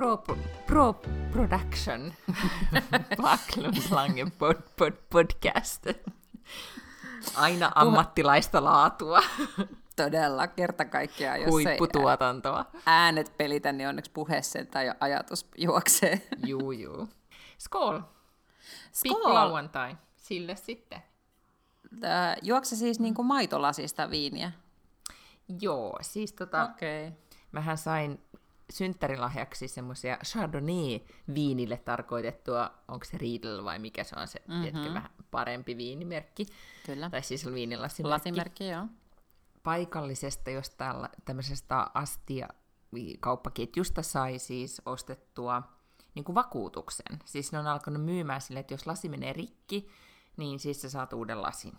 Pro, pro production. Backlund Lange pod, pod, podcast. Aina ammattilaista laatua. Todella, kerta kaikkiaan, jos Huipputuotantoa. ei äänet pelitä, niin onneksi puheessa tai ajatus juoksee. Juu, juu. Skål! Skål! lauantai. Sille sitten. Juokse siis niin kuin maitolasista viiniä? Joo, siis tota, Okei. Okay. mähän sain synttärilahjaksi semmoisia Chardonnay-viinille tarkoitettua, onko se Riedel vai mikä se on se, mm-hmm. tiedätkö, vähän parempi viinimerkki. Kyllä. Tai siis viinilasimerkki. Lasimerkki, joo. paikallisesta jostain tämmöisestä astia kauppaketjusta sai siis ostettua niin kuin vakuutuksen. Siis ne on alkanut myymään sille, että jos lasi menee rikki, niin siis sä saat uuden lasin.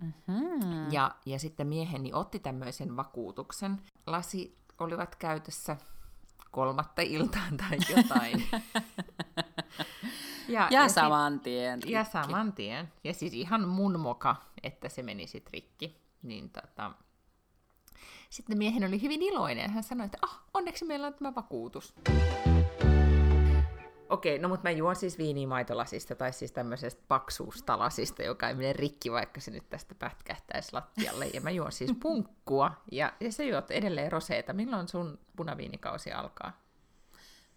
Mm-hmm. Ja, ja sitten mieheni otti tämmöisen vakuutuksen. Lasi olivat käytössä kolmatta iltaan tai jotain. Ja, ja, sit- saman tien. Ja rikki. saman tien. Ja siis ihan mun moka, että se meni sit rikki. Niin tota... Sitten miehen oli hyvin iloinen. Hän sanoi, että ah, onneksi meillä on tämä vakuutus. Okei, no mutta mä juon siis viiniä maitolasista, tai siis tämmöisestä paksuusta lasista, joka ei mene rikki, vaikka se nyt tästä pätkähtäisi lattialle. Ja mä juon siis punkkua, ja, ja se juot edelleen roseeta. Milloin sun punaviinikausi alkaa?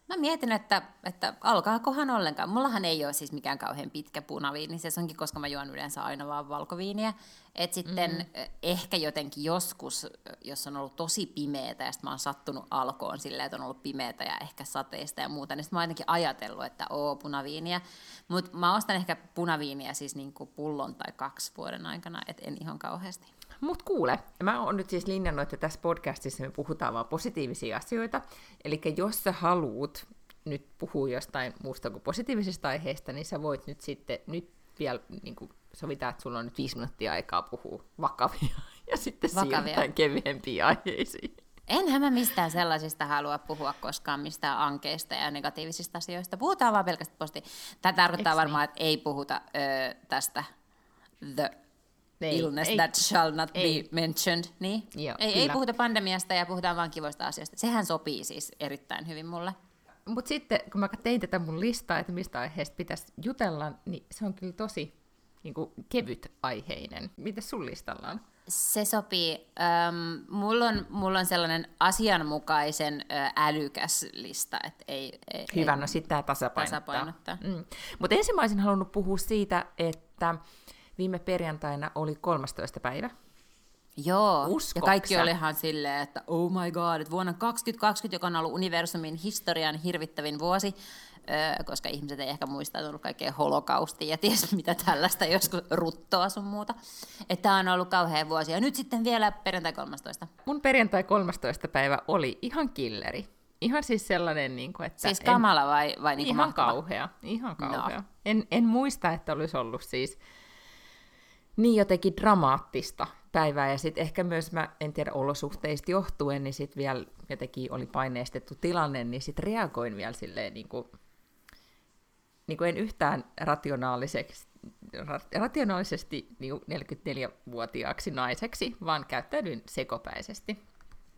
Mä mietin, että, että alkaakohan ollenkaan. Mullahan ei ole siis mikään kauhean pitkä punaviini, se onkin, koska mä juon yleensä aina vaan valkoviiniä. Et sitten mm. ehkä jotenkin joskus, jos on ollut tosi pimeätä ja sitten mä oon sattunut alkoon silleen, että on ollut pimeätä ja ehkä sateista ja muuta, niin sitten mä oon jotenkin ajatellut, että oo punaviiniä. Mutta mä ostan ehkä punaviiniä siis niinku pullon tai kaksi vuoden aikana, et en ihan kauheasti. Mut kuule, mä oon nyt siis linjannut, että tässä podcastissa me puhutaan vaan positiivisia asioita. Eli jos sä haluut nyt puhua jostain muusta kuin positiivisista aiheista, niin sä voit nyt sitten, nyt vielä niin kuin sovitaan, että sulla on nyt viisi minuuttia aikaa puhua vakavia ja sitten Vakavia. siirrytään kevyempiin aiheisiin. Enhän mä mistään sellaisista halua puhua koskaan, mistään ankeista ja negatiivisista asioista. Puhutaan vaan pelkästään positiivista. Tämä tarkoittaa Eiks varmaan, että ei puhuta ö, tästä the Ei, illness ei. that shall not Ei. be mentioned. Niin? Joo, ei, ei puhuta pandemiasta ja puhutaan vaan kivoista asioista. Sehän sopii siis erittäin hyvin mulle. Mutta sitten, kun mä tein tätä mun listaa, että mistä aiheesta pitäisi jutella, niin se on kyllä tosi niin kuin, kevyt aiheinen. Mitä sun listalla on? Se sopii. Ähm, mulla, on, mulla on sellainen asianmukaisen ö, älykäs lista, että ei, ei, Hyvä, ei no sitten tämä tasapainottaa. tasapainottaa. Mm. Mutta ensin mä olisin halunnut puhua siitä, että viime perjantaina oli 13. päivä. Joo, Uskoksa? ja kaikki olihan silleen, että oh my god, että vuonna 2020, joka on ollut universumin historian hirvittävin vuosi, koska ihmiset ei ehkä muista, että on ollut kaikkea holokaustia ja ties mitä tällaista, joskus ruttoa sun muuta. Että tämä on ollut kauhea vuosi. Ja nyt sitten vielä perjantai 13. Mun perjantai 13. päivä oli ihan killeri. Ihan siis sellainen, niin kuin, että... Siis kamala vai, vai niin kuin ihan mahtava? kauhea, ihan No. kauhea. En, en muista, että olisi ollut siis niin jotenkin dramaattista päivää, ja sitten ehkä myös, mä en tiedä, olosuhteista johtuen, niin sitten vielä jotenkin oli paineistettu tilanne, niin sitten reagoin vielä silleen niin kuin, niin kuin en yhtään rationaaliseksi, ra- rationaalisesti niin kuin 44-vuotiaaksi naiseksi, vaan käyttäydyin sekopäisesti.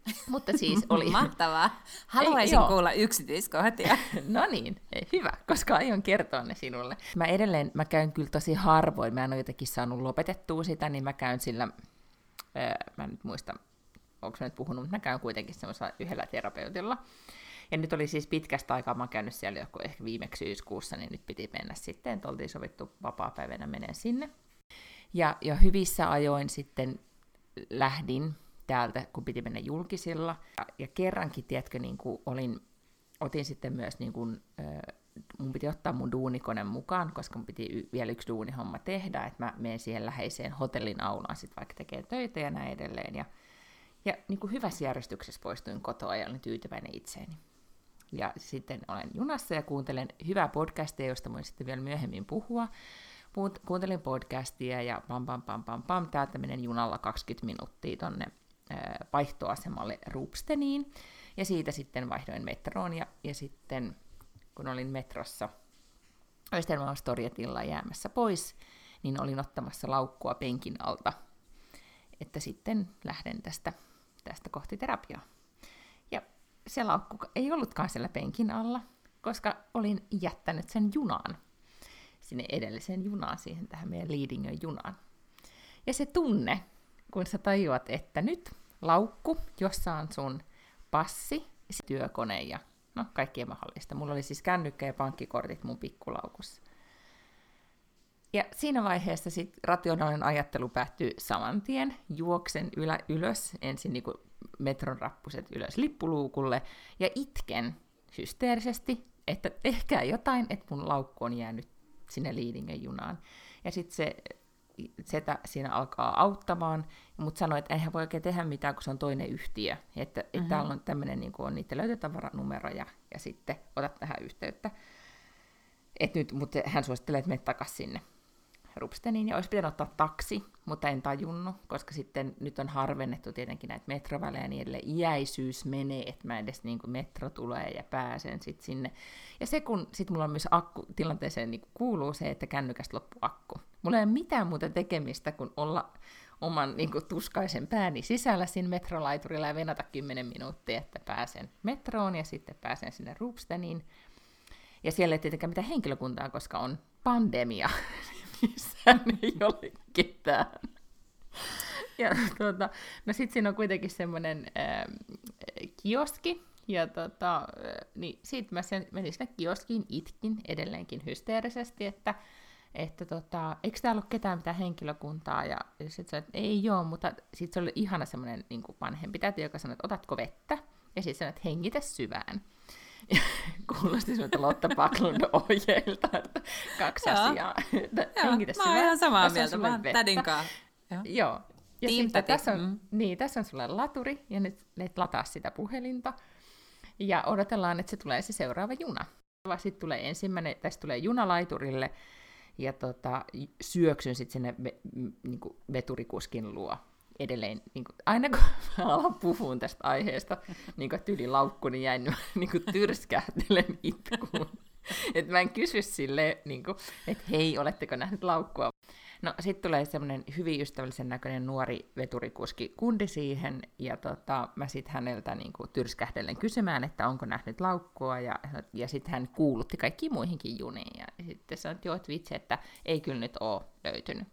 Mutta siis oli... Mahtavaa. Haluaisin joo. kuulla yksityiskohtia. No niin, ei, hyvä, koska aion kertoa ne sinulle. Mä edelleen, mä käyn kyllä tosi harvoin, mä en ole jotenkin saanut lopetettua sitä, niin mä käyn sillä, ää, mä en nyt muista, onko mä nyt puhunut, mutta mä käyn kuitenkin semmoisella yhdellä terapeutilla. Ja nyt oli siis pitkästä aikaa, mä oon käynyt siellä joku ehkä viimeksi syyskuussa, niin nyt piti mennä sitten, että oltiin sovittu vapaa-päivänä menen sinne. Ja, ja hyvissä ajoin sitten lähdin täältä, kun piti mennä julkisilla. Ja, ja kerrankin, tiedätkö, niin kuin olin, otin sitten myös, niin kuin, ö, mun piti ottaa mun duunikone mukaan, koska mun piti y- vielä yksi duunihomma tehdä, että mä menen siihen läheiseen hotellin aulaan sitten vaikka tekee töitä ja näin edelleen. Ja, ja niin kuin hyvässä järjestyksessä poistuin kotoa ja olin tyytyväinen itseeni. Ja sitten olen junassa ja kuuntelen hyvää podcastia, josta voin sitten vielä myöhemmin puhua. kuuntelin podcastia ja pam pam pam pam pam, täältä menen junalla 20 minuuttia tonne vaihtoasemalle Rupsteniin. Ja siitä sitten vaihdoin metroon ja, ja sitten kun olin metrossa Östermalm Storjetilla jäämässä pois, niin olin ottamassa laukkua penkin alta, että sitten lähden tästä, tästä kohti terapiaa. Ja se laukku ei ollutkaan siellä penkin alla, koska olin jättänyt sen junaan, sinne edelliseen junaan, siihen tähän meidän Liidingön junaan. Ja se tunne, kun sä tajuat, että nyt laukku, jossa on sun passi, työkone ja no kaikkea mahdollista. Mulla oli siis kännykkä ja pankkikortit mun pikkulaukussa. Ja siinä vaiheessa sit rationaalinen ajattelu päättyy saman tien. Juoksen ylä, ylös, ensin niin metron rappuset ylös lippuluukulle, ja itken hysteerisesti, että tehkää jotain, että mun laukku on jäänyt sinne Liidingen junaan. Ja sitten se setä siinä alkaa auttamaan, mutta sanoi, että eihän voi oikein tehdä mitään, kun se on toinen yhtiö. Että, mm-hmm. että täällä on tämmöinen, niin on niiden löytötavaranumero ja, ja sitten otat tähän yhteyttä. Et nyt, mutta hän suosittelee, että menet takaisin sinne Rupsteniin ja olisi pitänyt ottaa taksi, mutta en tajunnut, koska sitten nyt on harvennettu tietenkin näitä metrovälejä niin edelleen. Iäisyys menee, että mä edes niin kuin metro tulee ja pääsen sitten sinne. Ja se, kun sitten mulla on myös akku, tilanteeseen niin kuuluu se, että kännykästä loppuu akku. Mulla ei ole mitään muuta tekemistä kuin olla oman niin kuin, tuskaisen pääni sisällä siinä metrolaiturilla ja venata 10 minuuttia, että pääsen metroon ja sitten pääsen sinne Rupsteniin. Ja siellä ei tietenkään mitään henkilökuntaa, koska on pandemia, missään ei ole ketään. Ja tuota, no sitten siinä on kuitenkin semmoinen äh, kioski, ja tota, niin siitä mä sen, menin sinne kioskiin, itkin edelleenkin hysteerisesti, että että tota, eikö täällä ole ketään mitään henkilökuntaa, ja, sitten että ei joo, mutta sitten se oli ihana semmoinen niin vanhempi täti, joka sanoi, että otatko vettä, ja sitten sanoi, että hengitä syvään. Kuulosti sinulta Lotta Paklund ohjeilta, että kaksi Joo. asiaa. Joo, mä oon ihan samaa mieltä, mä tädin. Joo. Joo. Ja sitten tässä on, mm. niin, tässä on sulle laturi, ja nyt let lataa sitä puhelinta, ja odotellaan, että se tulee se seuraava juna. Sitten tulee ensimmäinen, tästä tulee junalaiturille, ja tota, syöksyn sitten sinne ve, niin kuin veturikuskin luo edelleen, niin kuin, aina kun mä alan puhun tästä aiheesta, niin kuin tyyli laukku, niin jäin niin kuin tyrskähtelen itkuun. että mä en kysy sille, niin että hei, oletteko nähnyt laukkua? No sitten tulee semmoinen hyvin ystävällisen näköinen nuori veturikuski kundi siihen, ja tota, mä sitten häneltä niin kuin, tyrskähdellen kysymään, että onko nähnyt laukkua, ja, ja sitten hän kuulutti kaikki muihinkin juniin, ja sitten sanoi, että joo, että vitsi, että ei kyllä nyt ole löytynyt.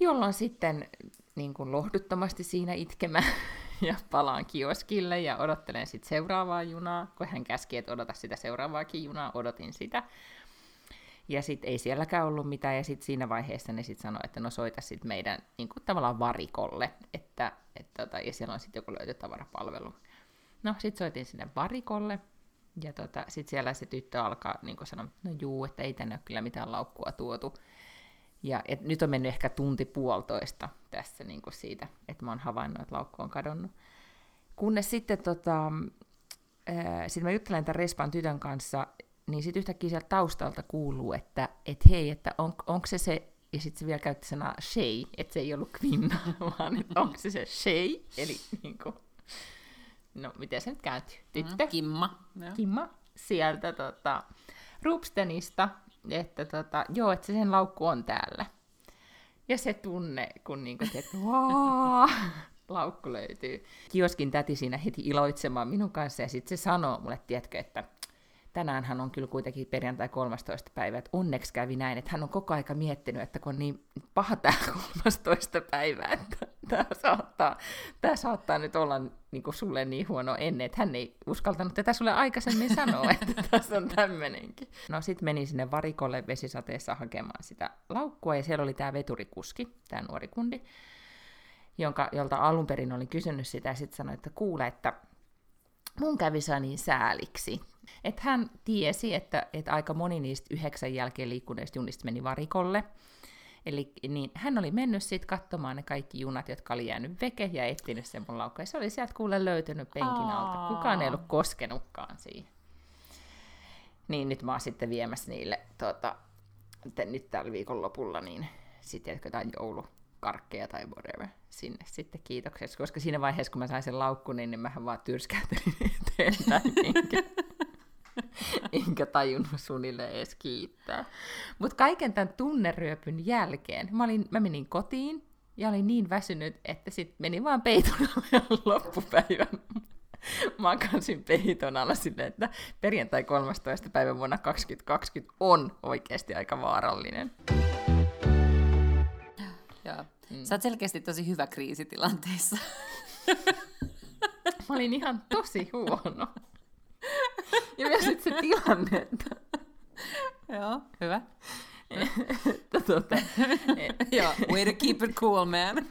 Jolloin sitten niin kuin lohduttomasti siinä itkemään ja palaan kioskille ja odottelen sitten seuraavaa junaa, kun hän käski, että odota sitä seuraavaakin junaa, odotin sitä. Ja sitten ei sielläkään ollut mitään, ja sitten siinä vaiheessa ne sitten sanoi, että no soita sitten meidän niin kuin tavallaan varikolle, että, et, tota, ja siellä on sitten joku löytötavarapalvelu. No sitten soitin sinne varikolle, ja tota, sitten siellä se tyttö alkaa niin sanoa, no juu, että ei tänne ole kyllä mitään laukkua tuotu. Ja et nyt on mennyt ehkä tunti puolitoista tässä niin kuin siitä, että mä oon havainnut, että laukku on kadonnut. Kunnes sitten tota, sit mä juttelen tämän Respan tytön kanssa, niin sitten yhtäkkiä sieltä taustalta kuuluu, että et hei, että on, onko se se, ja sitten se vielä käytti sanaa Shay, että se ei ollut kvinna, vaan että onko se se Shay, eli niin kuin, no miten se nyt kääntyy, tyttö? Mm, Kimma. Kimma sieltä tota, Rupstenista, että tota, joo, että se sen laukku on täällä. Ja se tunne, kun niinku, että laukku löytyy. Kioskin täti siinä heti iloitsemaan minun kanssa ja sitten se sanoo mulle, tiedätkö, että tänään hän on kyllä kuitenkin perjantai 13. päivä, että onneksi kävi näin, että hän on koko aika miettinyt, että kun on niin paha tämä 13. päivä, että tämä saattaa, tämä saattaa nyt olla niin kuin sulle niin huono ennen, että hän ei uskaltanut tätä sulle aikaisemmin sanoa, että tässä on tämmöinenkin. No sitten meni sinne varikolle vesisateessa hakemaan sitä laukkua, ja siellä oli tämä veturikuski, tämä nuori kundi, jonka, jolta alun perin olin kysynyt sitä, ja sitten sanoi, että kuule, että mun kävi niin sääliksi. Että hän tiesi, että, että aika moni niistä yhdeksän jälkeen liikkuneista junista meni varikolle. Eli niin, hän oli mennyt sitten katsomaan ne kaikki junat, jotka oli jäänyt veke ja etsinyt sen mun laukka. Ja se oli sieltä kuule löytynyt penkin alta. Kukaan ei ollut koskenutkaan siihen. Niin nyt mä oon sitten viemässä niille tota, nyt tällä viikon lopulla, niin sitten jotain joulukarkkeja tai whatever sinne sitten kiitokseksi, koska siinä vaiheessa, kun mä sain sen laukkun, niin mähän vaan tyrskäytelin eteenpäin, enkä, enkä tajunnut sunille edes kiittää. Mutta kaiken tämän tunneryöpyn jälkeen mä, olin, mä menin kotiin ja olin niin väsynyt, että sitten menin vaan peiton loppupäivän makasin peiton alla silleen, että perjantai 13. päivä vuonna 2020 on oikeasti aika vaarallinen. Joo. Mm. Sä oot selkeästi tosi hyvä kriisitilanteissa. Mä olin ihan tosi huono. Ja myös se tilanne, että... Joo, hyvä. tuota, Joo, way to keep it cool, man.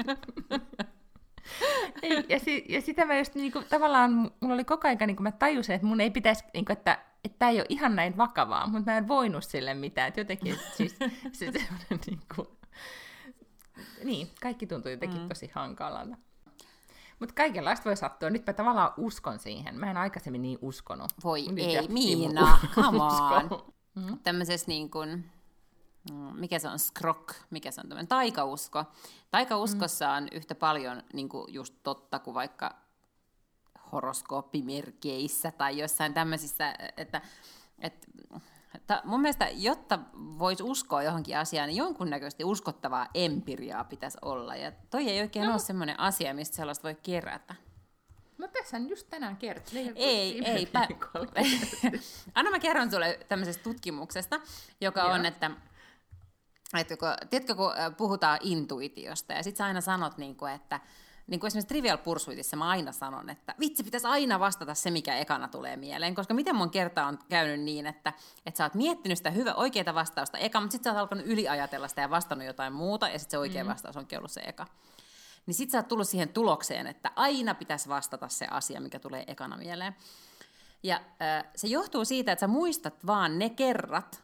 ei, ja, si, ja sitä mä just niinku, tavallaan, mulla oli koko ajan, niinku, mä tajusin, että mun ei pitäisi, niinku, että että tämä ei ole ihan näin vakavaa, mutta mä en voinut sille mitään. Että jotenkin siis, se niinku, niin, kaikki tuntui jotenkin mm. tosi hankalalta. Mutta kaikenlaista voi sattua. Nyt mä tavallaan uskon siihen. Mä en aikaisemmin niin uskonut. Voi Nyt ei, Miina, come on. Mm. Tämmöisessä niin kuin, mm, mikä se on, skrok, mikä se on tämmöinen taikausko. Taikauskossa mm. on yhtä paljon niin kuin just totta kuin vaikka horoskooppimerkeissä tai jossain tämmöisissä, että, että Ta, mun mielestä, jotta voisi uskoa johonkin asiaan, niin jonkunnäköisesti uskottavaa empiriaa pitäisi olla. Ja toi ei oikein no. ole semmoinen asia, mistä sellaista voi kerätä. No tässä just tänään kertoo. Ei, ei. Pä... Anna mä kerron sulle tämmöisestä tutkimuksesta, joka Joo. on, että että kun, tiedätkö, kun puhutaan intuitiosta, ja sitten sä aina sanot, niin kuin, että niin kuin esimerkiksi Trivial Pursuitissa mä aina sanon, että vitsi, pitäisi aina vastata se, mikä ekana tulee mieleen, koska miten mun kerta on käynyt niin, että, että sä oot miettinyt sitä hyvä, oikeaa vastausta eka, mutta sitten sä oot alkanut yliajatella sitä ja vastannut jotain muuta, ja sitten se oikea mm. vastaus onkin ollut se eka. Niin sitten sä oot tullut siihen tulokseen, että aina pitäisi vastata se asia, mikä tulee ekana mieleen. Ja äh, se johtuu siitä, että sä muistat vaan ne kerrat,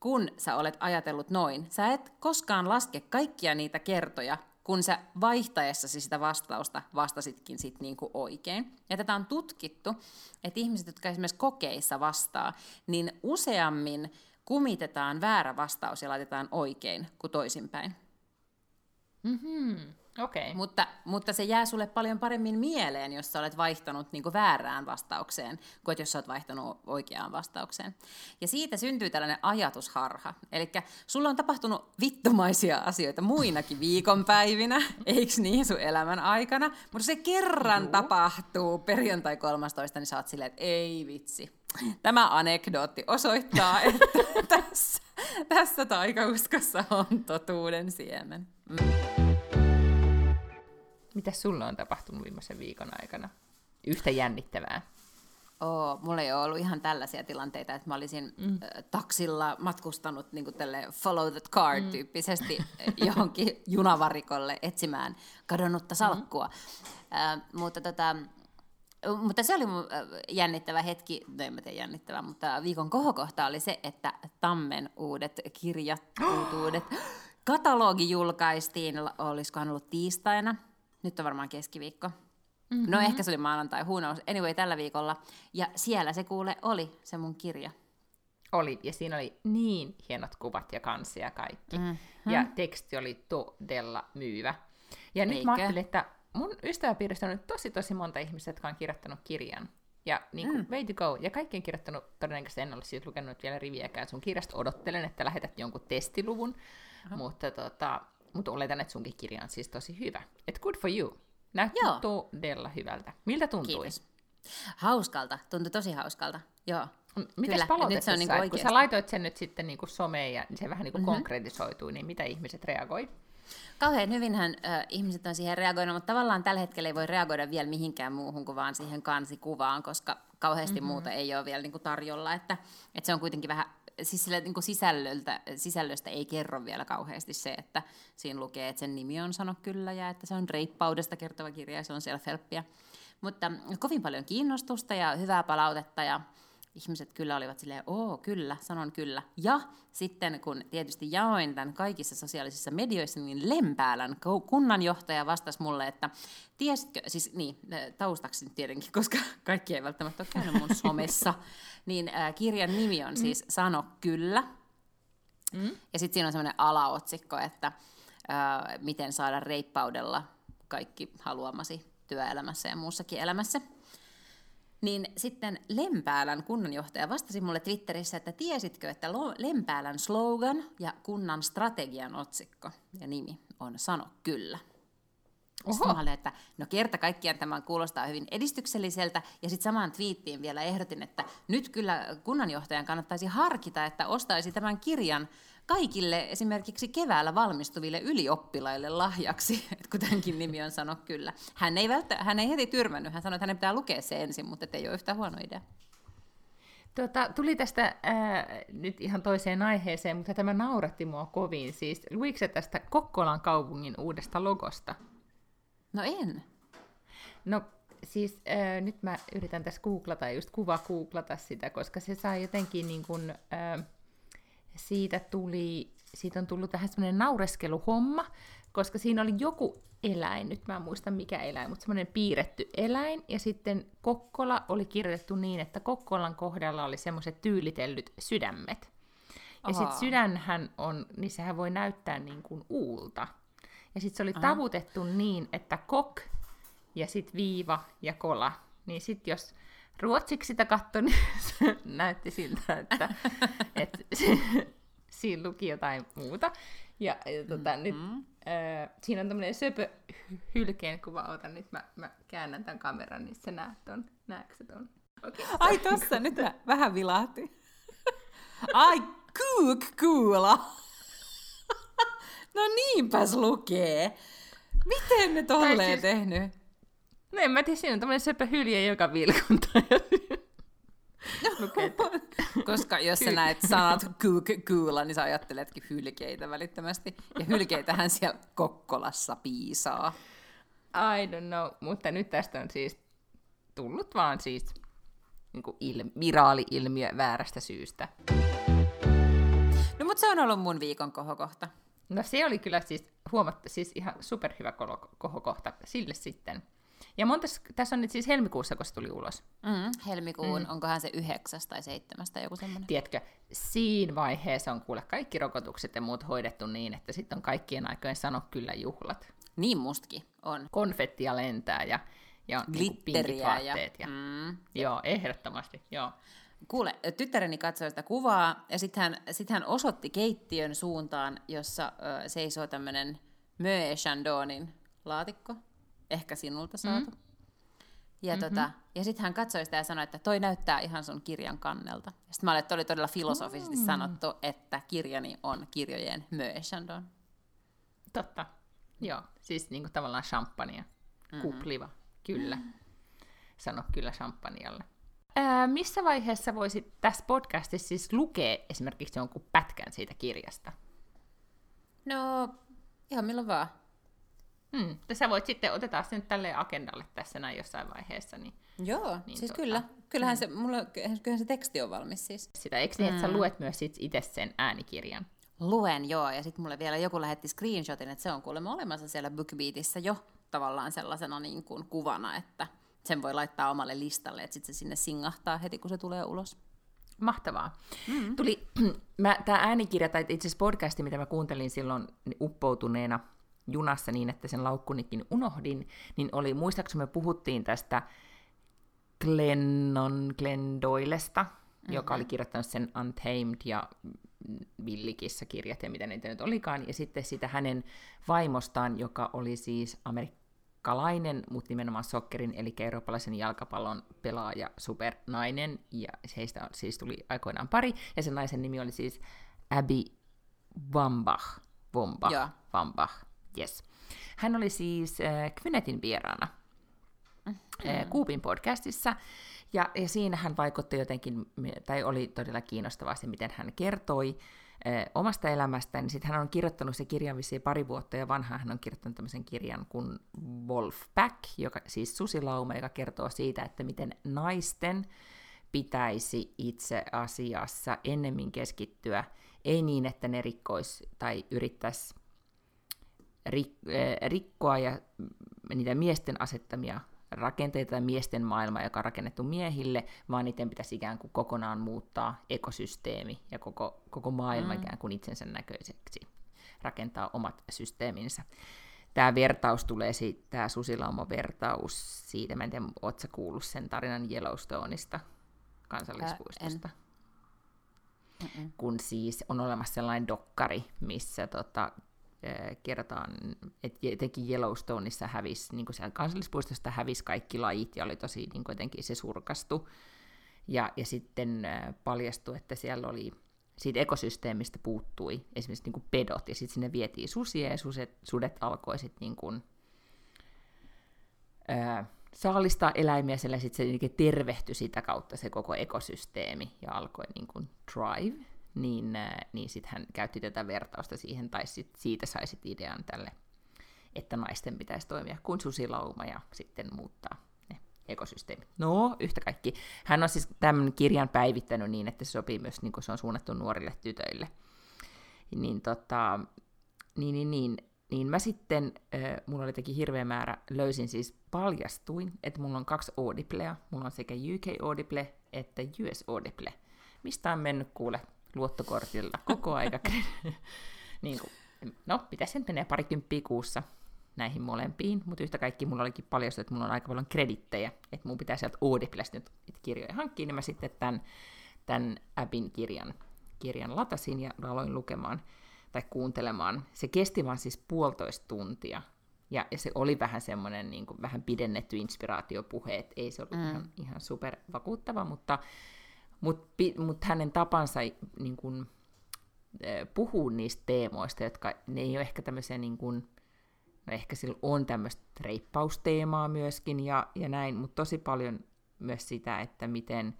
kun sä olet ajatellut noin. Sä et koskaan laske kaikkia niitä kertoja, kun sä vaihtaessasi sitä vastausta vastasitkin sit niinku oikein. Ja tätä on tutkittu, että ihmiset, jotka esimerkiksi kokeissa vastaa, niin useammin kumitetaan väärä vastaus ja laitetaan oikein kuin toisinpäin. Mm-hmm. Okay. Mutta, mutta se jää sulle paljon paremmin mieleen, jos sä olet vaihtanut niin väärään vastaukseen, kuin että jos sä olet vaihtanut oikeaan vastaukseen. Ja siitä syntyy tällainen ajatusharha. Eli sulla on tapahtunut vittumaisia asioita muinakin viikonpäivinä, eikö niin sun elämän aikana, mutta se kerran Juu. tapahtuu perjantai 13, niin sä oot silleen, että ei vitsi. Tämä anekdootti osoittaa, että tässä, tässä taikauskossa on totuuden siemen. Mm. Mitä sulle on tapahtunut viimeisen viikon aikana? Yhtä jännittävää. Oo, mulla ei ole ollut ihan tällaisia tilanteita, että mä olisin mm. taksilla matkustanut niin tälle follow the car mm. tyyppisesti johonkin junavarikolle etsimään kadonnutta mm. salkkua. Mm. Äh, mutta, tota, mutta se oli mun jännittävä hetki, no en mä tiedä jännittävä, mutta viikon kohokohta oli se, että Tammen uudet kirjat, uutuudet, katalogi julkaistiin, olisikohan ollut tiistaina, nyt on varmaan keskiviikko. Mm-hmm. No ehkä se oli maanantai, who knows. Anyway, tällä viikolla. Ja siellä se kuule oli, se mun kirja. Oli, ja siinä oli niin hienot kuvat ja kansia ja kaikki. Mm-hmm. Ja teksti oli todella myyvä. Ja Eikö? nyt mä ajattelin, että mun ystäväpiiristä on nyt tosi tosi monta ihmistä, jotka on kirjoittanut kirjan. Ja niin kuin, mm. way to go. Ja kaikki on kirjoittanut, todennäköisesti en ole siitä lukenut vielä riviäkään sun kirjasta. Odottelen, että lähetät jonkun testiluvun. Aha. Mutta tota, mutta oletan, että sunkin kirja on siis tosi hyvä. Et good for you. Näyttää todella hyvältä. Miltä tuntui? Kiitos. Hauskalta. Tuntui tosi hauskalta. Joo. Mitäs palautetta se on niinku kun sä laitoit sen nyt sitten niinku someen ja se vähän niinku mm-hmm. konkretisoitui, niin mitä ihmiset reagoi? Kauhean hyvinhän äh, ihmiset on siihen reagoinut, mutta tavallaan tällä hetkellä ei voi reagoida vielä mihinkään muuhun kuin vaan siihen kansikuvaan, koska kauheasti mm-hmm. muuta ei ole vielä niin kuin tarjolla. Että, että se on kuitenkin vähän siis sille, niin sisällöltä, sisällöstä ei kerro vielä kauheasti se, että siinä lukee, että sen nimi on Sano kyllä ja että se on reippaudesta kertova kirja ja se on self-helppiä. Mutta kovin paljon kiinnostusta ja hyvää palautetta ja ihmiset kyllä olivat silleen, oo kyllä, sanon kyllä. Ja sitten kun tietysti jaoin tämän kaikissa sosiaalisissa medioissa, niin Lempäälän kunnanjohtaja vastasi mulle, että tiesitkö, siis niin, taustaksi tietenkin, koska kaikki ei välttämättä ole käynyt mun somessa, niin äh, kirjan nimi on siis Sano kyllä. Mm. Ja sitten siinä on semmoinen alaotsikko, että ää, miten saada reippaudella kaikki haluamasi työelämässä ja muussakin elämässä. Niin sitten Lempäälän kunnanjohtaja vastasi mulle Twitterissä, että tiesitkö, että Lempäälän slogan ja kunnan strategian otsikko ja nimi on Sano kyllä. Oho. Mä olin, että no kerta kaikkiaan tämä kuulostaa hyvin edistykselliseltä, ja sitten samaan twiittiin vielä ehdotin, että nyt kyllä kunnanjohtajan kannattaisi harkita, että ostaisi tämän kirjan kaikille esimerkiksi keväällä valmistuville ylioppilaille lahjaksi, että tämänkin nimi on sano kyllä. Hän ei, välttä, hän ei heti tyrmännyt, hän sanoi, että hänen pitää lukea se ensin, mutta ei ole yhtään huono idea. Tuota, tuli tästä ää, nyt ihan toiseen aiheeseen, mutta tämä nauratti mua kovin. Siis, luikse tästä Kokkolan kaupungin uudesta logosta? No en. No siis äh, nyt mä yritän tässä googlata, just kuva googlata sitä, koska se saa jotenkin niin kuin, äh, siitä tuli, siitä on tullut tähän semmoinen naureskeluhomma, koska siinä oli joku eläin, nyt mä en muista mikä eläin, mutta semmoinen piirretty eläin, ja sitten Kokkola oli kirjoitettu niin, että Kokkolan kohdalla oli semmoiset tyylitellyt sydämet. Ja sitten sydänhän on, niin sehän voi näyttää niin kuin uulta. Ja sitten se oli Aha. tavutettu niin, että kok ja sitten viiva ja kola. Niin sitten jos ruotsiksi sitä katsoi, niin se näytti siltä, että, että siinä luki jotain muuta. Ja, ja tota, mm-hmm. nyt äh, siinä on tämmöinen söpö hylkeen kuva. Otan nyt, mä, mä käännän tämän kameran, niin sä näet ton. Näetkö ton? Okay, Ai tossa, nyt mä vähän vilahti. Ai, kuuk kuula. No niinpäs lukee. Miten ne tolleen siis... tehnyt? No en mä tiedä, siinä on tämmöinen söpö hylje joka vilkuntaa. Koska jos sä näet sanat kuulla, niin sä ajatteletkin hylkeitä välittömästi. Ja hylkeitähän siellä Kokkolassa piisaa. I don't know, mutta nyt tästä on siis tullut vaan siis niin kuin il- viraali-ilmiö väärästä syystä. No mutta se on ollut mun viikon kohokohta. No se oli kyllä siis huomatta, siis ihan superhyvä kohokohta sille sitten. Ja monta, tässä on nyt siis helmikuussa, kun se tuli ulos. Mm, helmikuun, mm. onkohan se yhdeksäs tai seitsemäs tai joku semmoinen? Tiedätkö, siinä vaiheessa on kuule kaikki rokotukset ja muut hoidettu niin, että sitten on kaikkien aikojen sano kyllä juhlat. Niin mustakin on. Konfettia lentää ja, ja niinku glitteriä. ja, ja mm, joo, ehdottomasti, joo. Kuule, tyttäreni katsoi sitä kuvaa ja sitten hän, sit hän osoitti keittiön suuntaan, jossa ö, seisoo tämmöinen Möe Chandonin laatikko, ehkä sinulta saatu. Mm. Ja, mm-hmm. tota, ja sitten hän katsoi sitä ja sanoi, että toi näyttää ihan sun kirjan kannelta. Sitten mä olin, että oli todella filosofisesti mm. sanottu, että kirjani on kirjojen Möe Chandon. Totta, joo. Siis niinku tavallaan champagnea. Mm-hmm. Kupliva, kyllä. Sano kyllä champagnealle. Ää, missä vaiheessa voisit tässä podcastissa siis lukea esimerkiksi jonkun pätkän siitä kirjasta? No, ihan milloin vaan. Hmm. Sä voit sitten, otetaan se nyt tälle agendalle tässä näin jossain vaiheessa. Niin, Joo, niin siis tota, kyllä. Kyllähän, mm. se, mulla, kyllähän se teksti on valmis siis. Sitä, eikö niin, että sä mm. luet myös sit itse sen äänikirjan? Luen, joo. Ja sitten mulle vielä joku lähetti screenshotin, että se on kuulemma olemassa siellä BookBeatissä jo tavallaan sellaisena niin kuin kuvana, että sen voi laittaa omalle listalle, että sitten se sinne singahtaa heti, kun se tulee ulos. Mahtavaa. Mm-hmm. Tuli, tämä äänikirja, tai itse asiassa podcasti, mitä mä kuuntelin silloin uppoutuneena junassa niin, että sen laukkunikin unohdin, niin oli, muistaakseni me puhuttiin tästä Glennon, Glenn Doylesta, mm-hmm. joka oli kirjoittanut sen Untamed ja Villikissa-kirjat ja mitä niitä nyt olikaan, ja sitten sitä hänen vaimostaan, joka oli siis Amerikka kalainen, mutta nimenomaan sokkerin, eli eurooppalaisen jalkapallon pelaaja, supernainen, ja heistä siis tuli aikoinaan pari, ja sen naisen nimi oli siis Abby Wambach, Wambach. Wambach, yes. Hän oli siis äh, Kvenetin vieraana mm-hmm. äh, Kuupin podcastissa, ja, ja siinä hän vaikutti jotenkin, tai oli todella kiinnostavaa se, miten hän kertoi omasta elämästään, niin sitten hän on kirjoittanut se kirjan vissiin pari vuotta ja vanha hän on kirjoittanut tämmöisen kirjan kuin Wolfpack, joka siis susilauma, joka kertoo siitä, että miten naisten pitäisi itse asiassa ennemmin keskittyä, ei niin, että ne rikkois tai yrittäisi rikkoa ja niitä miesten asettamia rakenteita tai miesten maailma, joka on rakennettu miehille, vaan niiden pitäisi ikään kuin kokonaan muuttaa ekosysteemi ja koko, koko maailma mm. ikään kuin itsensä näköiseksi, rakentaa omat systeeminsä. Tämä vertaus tulee siitä, tämä susilauma-vertaus siitä, mä en tiedä, ootko kuullut sen tarinan Yellowstoneista kansallispuistosta? Kun siis on olemassa sellainen dokkari, missä tota, kerrotaan, että jotenkin Yellowstoneissa hävisi, niin kuin siellä kansallispuistosta hävisi kaikki lajit ja oli tosi niin kuin jotenkin se surkastu. Ja, ja sitten paljastui, että siellä oli siitä ekosysteemistä puuttui esimerkiksi niin kuin pedot, ja sitten sinne vietiin susia, ja suset, sudet alkoi sitten niin kuin, ää, saalistaa eläimiä, sillä sitten se tervehtyi sitä kautta se koko ekosysteemi, ja alkoi niin kuin drive, niin, niin sitten hän käytti tätä vertausta siihen, tai sit siitä sai sit idean tälle, että naisten pitäisi toimia kuin susilauma ja sitten muuttaa ne ekosysteemit. No, yhtä kaikki. Hän on siis tämän kirjan päivittänyt niin, että se sopii myös, niin kuin se on suunnattu nuorille tytöille. Niin, tota, niin, niin, niin, niin mä sitten, äh, mulla oli teki hirveä määrä, löysin siis, paljastuin, että mulla on kaksi Audiblea. Mulla on sekä UK Audible että US Audible. Mistä on mennyt kuule luottokortilla koko aika. niin kuin, no, mitä sen menee parikymppiä kuussa näihin molempiin, mutta yhtä kaikki mulla olikin paljon että mulla on aika paljon kredittejä, että mun pitää sieltä Audiblesta nyt kirjoja hankkia, niin mä sitten tämän, tämän appin kirjan, kirjan latasin ja aloin lukemaan tai kuuntelemaan. Se kesti vaan siis puolitoista tuntia, ja, ja se oli vähän semmoinen niin kuin, vähän pidennetty inspiraatiopuhe, että ei se ollut mm. ihan, ihan super vakuuttava, mutta mutta mut hänen tapansa niin kun, puhuu niistä teemoista, jotka ne ei ole ehkä tämmöisiä, niin kun, no ehkä sillä on tämmöistä reippausteemaa myöskin ja, ja näin, mutta tosi paljon myös sitä, että miten,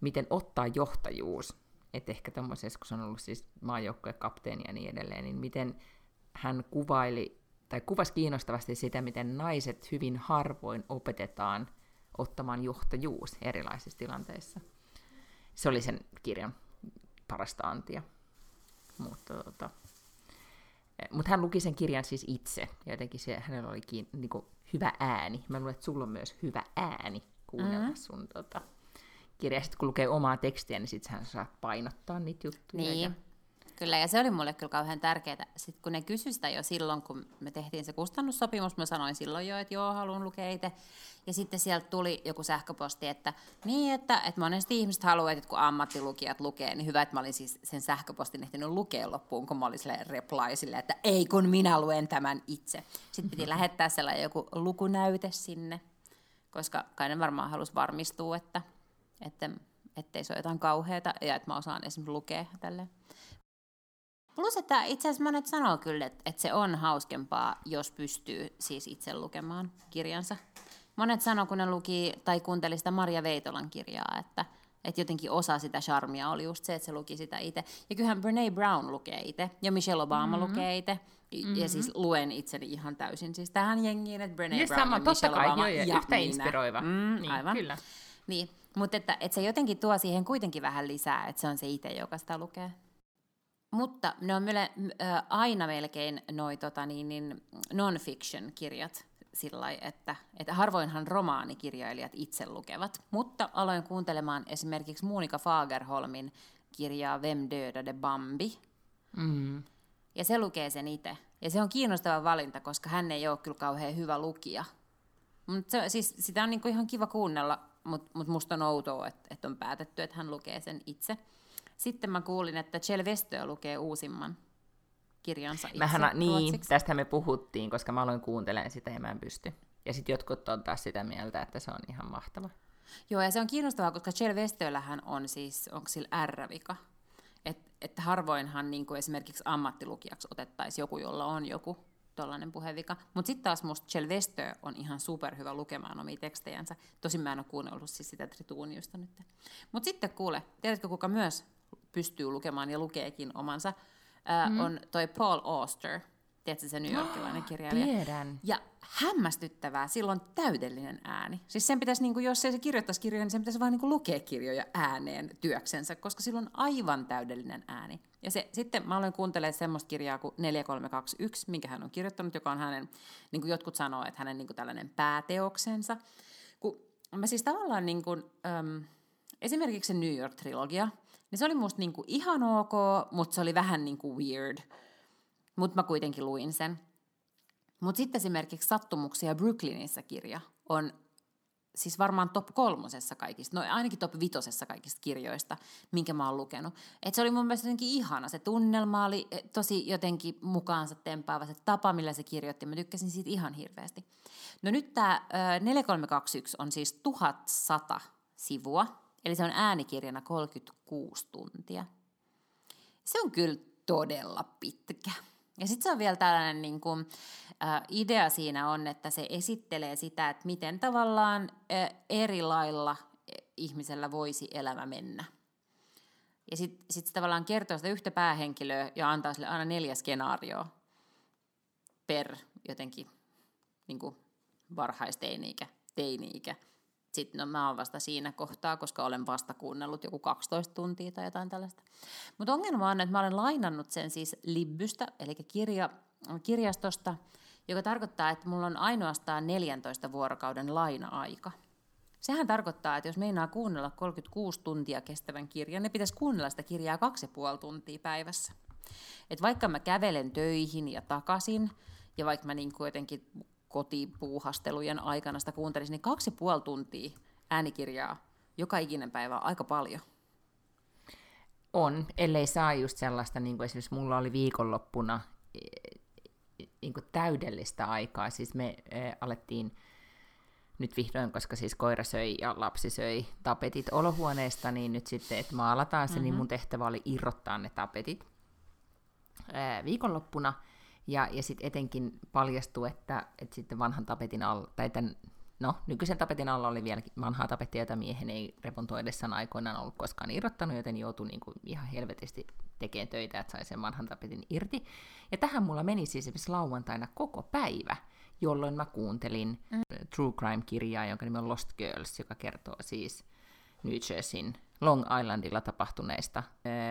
miten ottaa johtajuus. Että ehkä tämmöisessä, kun se on ollut siis maajoukkojen kapteeni ja niin edelleen, niin miten hän kuvaili, tai kuvasi kiinnostavasti sitä, miten naiset hyvin harvoin opetetaan ottamaan johtajuus erilaisissa tilanteissa se oli sen kirjan parasta antia. Mutta tota, mutta hän luki sen kirjan siis itse, ja jotenkin se, hänellä oli niin kuin, hyvä ääni. Mä luulen, että sulla on myös hyvä ääni kuunnella mm. sun tota, kirjaa. Sitten kun lukee omaa tekstiä, niin sitten hän saa painottaa niitä juttuja. Niin, ja Kyllä, ja se oli mulle kyllä kauhean tärkeää. Sitten kun ne kysyi sitä jo silloin, kun me tehtiin se kustannussopimus, mä sanoin silloin jo, että joo, haluan lukea itse. Ja sitten sieltä tuli joku sähköposti, että niin, että, että monesti ihmiset haluaa, että kun ammattilukijat lukee, niin hyvä, että mä olin siis sen sähköpostin ehtinyt lukea loppuun, kun mä olin silleen reply sille, että ei kun minä luen tämän itse. Sitten piti lähettää sellainen joku lukunäyte sinne, koska kai ne varmaan halusi varmistua, että, että ettei se ole jotain kauheata ja että mä osaan esimerkiksi lukea tälleen. Plus, että itse asiassa monet sanoo kyllä, että, että se on hauskempaa, jos pystyy siis itse lukemaan kirjansa. Monet sanoo, kun ne luki tai kuunteli sitä Maria Veitolan kirjaa, että, että jotenkin osa sitä charmia oli just se, että se luki sitä itse. Ja kyllähän Brene Brown lukee itse, ja Michelle Obama mm-hmm. lukee itse. Mm-hmm. Ja siis luen itseni ihan täysin siis tähän jengiin, että Brene ja Brown sama, ja Michelle kai, Obama joo, ja yhtä minä. inspiroiva. Mm, niin, aivan. Kyllä. Niin, mutta että, että se jotenkin tuo siihen kuitenkin vähän lisää, että se on se itse, joka sitä lukee. Mutta ne on meille, äh, aina melkein noi tota, niin, niin non-fiction-kirjat sillä että, että harvoinhan romaanikirjailijat itse lukevat. Mutta aloin kuuntelemaan esimerkiksi Monika Fagerholmin kirjaa Vem dödade Bambi. Mm. Ja se lukee sen itse. Ja se on kiinnostava valinta, koska hän ei ole kyllä kauhean hyvä lukija. Mut se, siis, sitä on niinku ihan kiva kuunnella, mutta mut musta on outoa, että, että on päätetty, että hän lukee sen itse. Sitten mä kuulin, että Kjell Westö lukee uusimman kirjansa itse Mähän, niin, ruotsiksi. tästä me puhuttiin, koska mä aloin kuuntelemaan sitä ja mä en pysty. Ja sitten jotkut on taas sitä mieltä, että se on ihan mahtava. Joo, ja se on kiinnostavaa, koska Kjell Westöllähän on siis, onko sillä R-vika? Et, että harvoinhan niin kuin esimerkiksi ammattilukijaksi otettaisiin joku, jolla on joku tuollainen puhevika. Mutta sitten taas musta Kjell Westö on ihan superhyvä lukemaan omia tekstejänsä. Tosin mä en ole kuunnellut siis sitä Trituuniusta nyt. Mutta sitten kuule, tiedätkö kuka myös pystyy lukemaan ja lukeekin omansa, ää, mm. on toi Paul Auster, Tiedätkö se New Yorkilainen kirjailija? Tiedän. Ja hämmästyttävää, silloin täydellinen ääni. Siis sen pitäisi, niin kuin, jos ei se kirjoittaisi kirjoja, niin sen pitäisi vain niin kuin lukea kirjoja ääneen työksensä, koska silloin on aivan täydellinen ääni. Ja se, sitten mä olen kuuntelemaan semmoista kirjaa kuin 4321, minkä hän on kirjoittanut, joka on hänen, niin kuin jotkut sanoo, että hänen niin kuin tällainen pääteoksensa. Kun mä siis tavallaan niin kuin, äm, esimerkiksi se New York-trilogia, niin se oli musta niin kuin ihan ok, mutta se oli vähän niin kuin weird. Mutta mä kuitenkin luin sen. Mutta sitten esimerkiksi Sattumuksia Brooklynissa kirja on siis varmaan top kolmosessa kaikista, no ainakin top vitosessa kaikista kirjoista, minkä mä oon lukenut. Et se oli mun mielestä jotenkin ihana, se tunnelma oli eh, tosi jotenkin mukaansa tempaava, se tapa, millä se kirjoitti, mä tykkäsin siitä ihan hirveästi. No nyt tämä 4321 on siis 1100 sivua, eli se on äänikirjana 36 tuntia. Se on kyllä todella pitkä. Ja sitten se on vielä tällainen niin kuin, äh, idea siinä on, että se esittelee sitä, että miten tavallaan äh, eri lailla ihmisellä voisi elämä mennä. Ja sitten sit se tavallaan kertoo sitä yhtä päähenkilöä ja antaa sille aina neljä skenaarioa per jotenkin niin kuin varhaisteini-ikä, teini-ikä. Sitten no, mä oon vasta siinä kohtaa, koska olen vasta kuunnellut joku 12 tuntia tai jotain tällaista. Mutta ongelma on, että mä olen lainannut sen siis Libbystä, eli kirja, kirjastosta, joka tarkoittaa, että mulla on ainoastaan 14 vuorokauden laina-aika. Sehän tarkoittaa, että jos meinaa kuunnella 36 tuntia kestävän kirjan, ne pitäisi kuunnella sitä kirjaa 2,5 tuntia päivässä. Et vaikka mä kävelen töihin ja takaisin, ja vaikka mä niin jotenkin kotipuuhastelujen aikana sitä kuuntelisin, niin kaksi ja puoli tuntia äänikirjaa joka ikinen päivä aika paljon. On, ellei saa just sellaista, niin kuin esimerkiksi mulla oli viikonloppuna e, e, niin kuin täydellistä aikaa. Siis me e, alettiin nyt vihdoin, koska siis koira söi ja lapsi söi tapetit olohuoneesta, niin nyt sitten, että maalataan se, mm-hmm. niin mun tehtävä oli irrottaa ne tapetit viikonloppuna. Ja, ja sitten etenkin paljastui, että, että sitten vanhan tapetin alla, tai tämän, no, nykyisen tapetin alla oli vielä vanhaa tapettia, jota miehen ei remontoidessaan aikoinaan ollut koskaan irrottanut, joten joutui niin kuin ihan helvetisti tekemään töitä, että sai sen vanhan tapetin irti. Ja tähän mulla meni siis esimerkiksi lauantaina koko päivä, jolloin mä kuuntelin mm. True Crime-kirjaa, jonka nimi on Lost Girls, joka kertoo siis New Jerseyn Long Islandilla tapahtuneista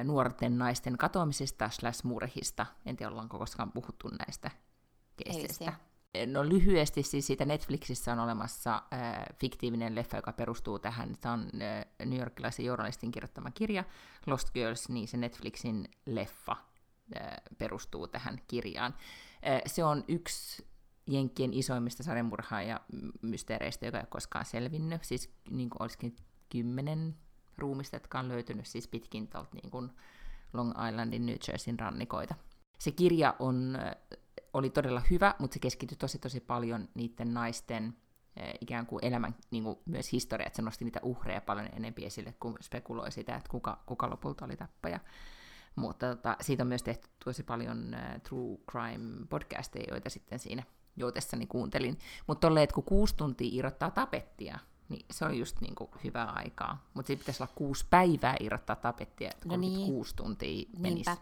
nuorten naisten katoamisista slash murhista. En tiedä, ollaanko koskaan puhuttu näistä keisseistä. No lyhyesti siis siitä Netflixissä on olemassa äh, fiktiivinen leffa, joka perustuu tähän. Tämä on äh, New Yorkilaisen journalistin kirjoittama kirja Lost Girls, niin se Netflixin leffa äh, perustuu tähän kirjaan. Äh, se on yksi Jenkkien isoimmista sarjamurhaa ja mysteereistä, joka ei ole koskaan selvinnyt. Siis niin kuin olisikin kymmenen ruumista, jotka on löytynyt siis pitkin tuolta niin kuin Long Islandin New Jerseyn rannikoita. Se kirja on, oli todella hyvä, mutta se keskittyi tosi tosi paljon niiden naisten eh, ikään kuin elämän niin kuin myös historia, että se nosti niitä uhreja paljon enemmän esille, kun spekuloi sitä, että kuka, kuka lopulta oli tappaja. Mutta tota, siitä on myös tehty tosi paljon uh, true crime podcasteja, joita sitten siinä joutessani kuuntelin. Mutta tolleen, että kun kuusi tuntia irrottaa tapettia, niin se on just niin kuin hyvää aikaa. Mutta sitten pitäisi olla kuusi päivää irrottaa tapettia, että no niin. kuusi tuntia menisi. Niinpä.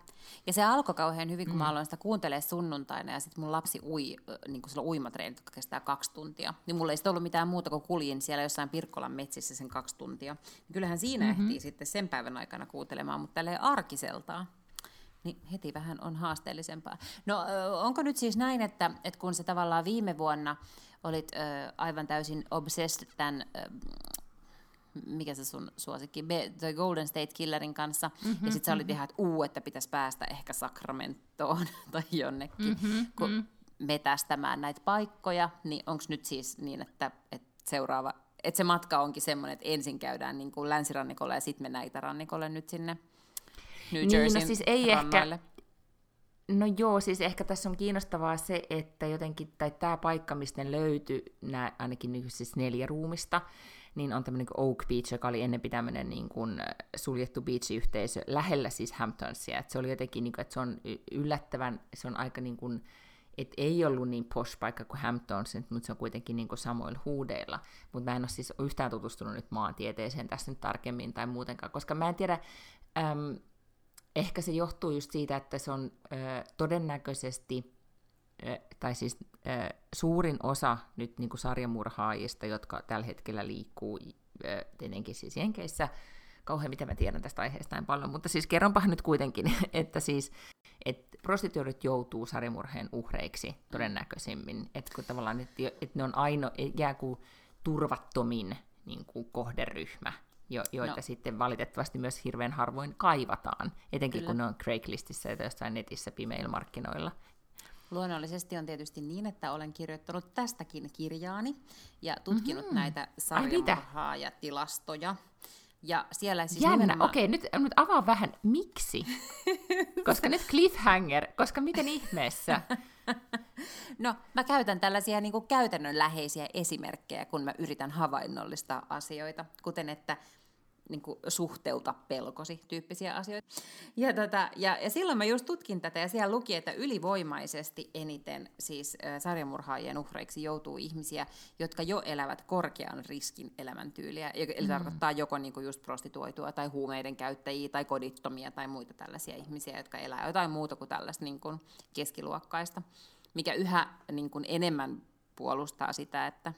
Ja se alkoi kauhean hyvin, kun mm. mä aloin sitä kuuntelemaan sunnuntaina, ja sitten mun lapsi ui, niin kuin uimatreenit, jotka kestää kaksi tuntia. Niin mulla ei sitten ollut mitään muuta kuin kuljin siellä jossain Pirkkolan metsissä sen kaksi tuntia. Niin kyllähän siinä mm-hmm. ehtii sitten sen päivän aikana kuuntelemaan, mutta tälleen arkiseltaan niin heti vähän on haasteellisempaa. No onko nyt siis näin, että, että kun se tavallaan viime vuonna olit äh, aivan täysin obsessed tämän, äh, mikä se sun suosikki, The Golden State Killerin kanssa, mm-hmm, ja sitten sä olit mm-hmm. ihan, että uu, että pitäisi päästä ehkä Sacramentoon tai jonnekin, mm-hmm, kun mm-hmm. metästämään näitä paikkoja, niin onko nyt siis niin, että, että seuraava, että se matka onkin semmoinen, että ensin käydään niin kuin länsirannikolle ja sitten mennään itärannikolle nyt sinne New Jerseyn niin, no siis ei ehkä, No joo, siis ehkä tässä on kiinnostavaa se, että jotenkin, tai tämä paikka, mistä ne löytyi, nämä ainakin nyt siis neljä ruumista, niin on tämmöinen Oak Beach, joka oli ennen tämmöinen niin kuin suljettu beach-yhteisö lähellä siis Hamptonsia. Että se oli jotenkin, niin kuin, että se on yllättävän, se on aika niin kuin, että ei ollut niin posh paikka kuin Hamptons, mutta se on kuitenkin niin kuin samoilla huudeilla. Mutta mä en ole siis yhtään tutustunut nyt maantieteeseen tässä nyt tarkemmin tai muutenkaan, koska mä en tiedä, äm, ehkä se johtuu just siitä, että se on ö, todennäköisesti tai siis suurin osa nyt niin kuin sarjamurhaajista, jotka tällä hetkellä liikkuu tietenkin siis Jenkeissä, kauhean mitä mä tiedän tästä aiheesta näin paljon, mutta siis kerronpa nyt kuitenkin, että siis että prostituoidut joutuu sarjamurheen uhreiksi todennäköisimmin, että kun tavallaan, että, että ne on aino, jää kuin turvattomin niin kuin kohderyhmä, jo, joita no. sitten valitettavasti myös hirveän harvoin kaivataan, etenkin Kyllä. kun ne on Craigslistissa ja jossain netissä pimeillä-markkinoilla. Luonnollisesti on tietysti niin, että olen kirjoittanut tästäkin kirjaani ja tutkinut mm-hmm. näitä sarjamurhaajatilastoja. Ja siellä siis Jännä, nimenomaan... okei, nyt, nyt avaa vähän, miksi? koska nyt cliffhanger, koska miten ihmeessä? no, mä käytän tällaisia niin kuin käytännönläheisiä esimerkkejä, kun mä yritän havainnollistaa asioita, kuten että niin kuin suhteuta pelkosi tyyppisiä asioita. Ja, tota, ja, ja silloin mä just tutkin tätä ja siellä luki, että ylivoimaisesti eniten siis äh, sarjamurhaajien uhreiksi joutuu ihmisiä, jotka jo elävät korkean riskin elämäntyyliä. Eli mm. tarkoittaa joko niin kuin just prostituoitua tai huumeiden käyttäjiä tai kodittomia tai muita tällaisia ihmisiä, jotka elää jotain muuta kuin tällaista niin kuin keskiluokkaista, mikä yhä niin kuin enemmän puolustaa sitä, että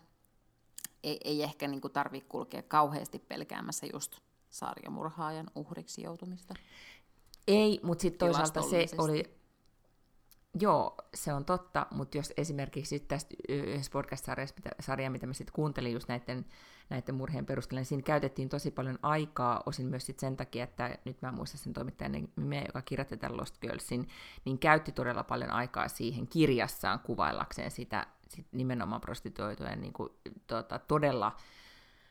ei, ei ehkä niin tarvitse kulkea kauheasti pelkäämässä just sarjamurhaajan uhriksi joutumista. Ei, mutta sitten toisaalta se oli, joo, se on totta, mutta jos esimerkiksi tästä yhdessä podcast-sarjaa, mitä mä sitten kuuntelin just näiden, näiden murheen perusteella, niin siinä käytettiin tosi paljon aikaa, osin myös sit sen takia, että nyt mä muistan sen toimittajan nimeä, joka kirjoitti tämän Lost Girlsin, niin käytti todella paljon aikaa siihen kirjassaan kuvaillakseen sitä sit nimenomaan prostituoitujen niin kuin, tota, todella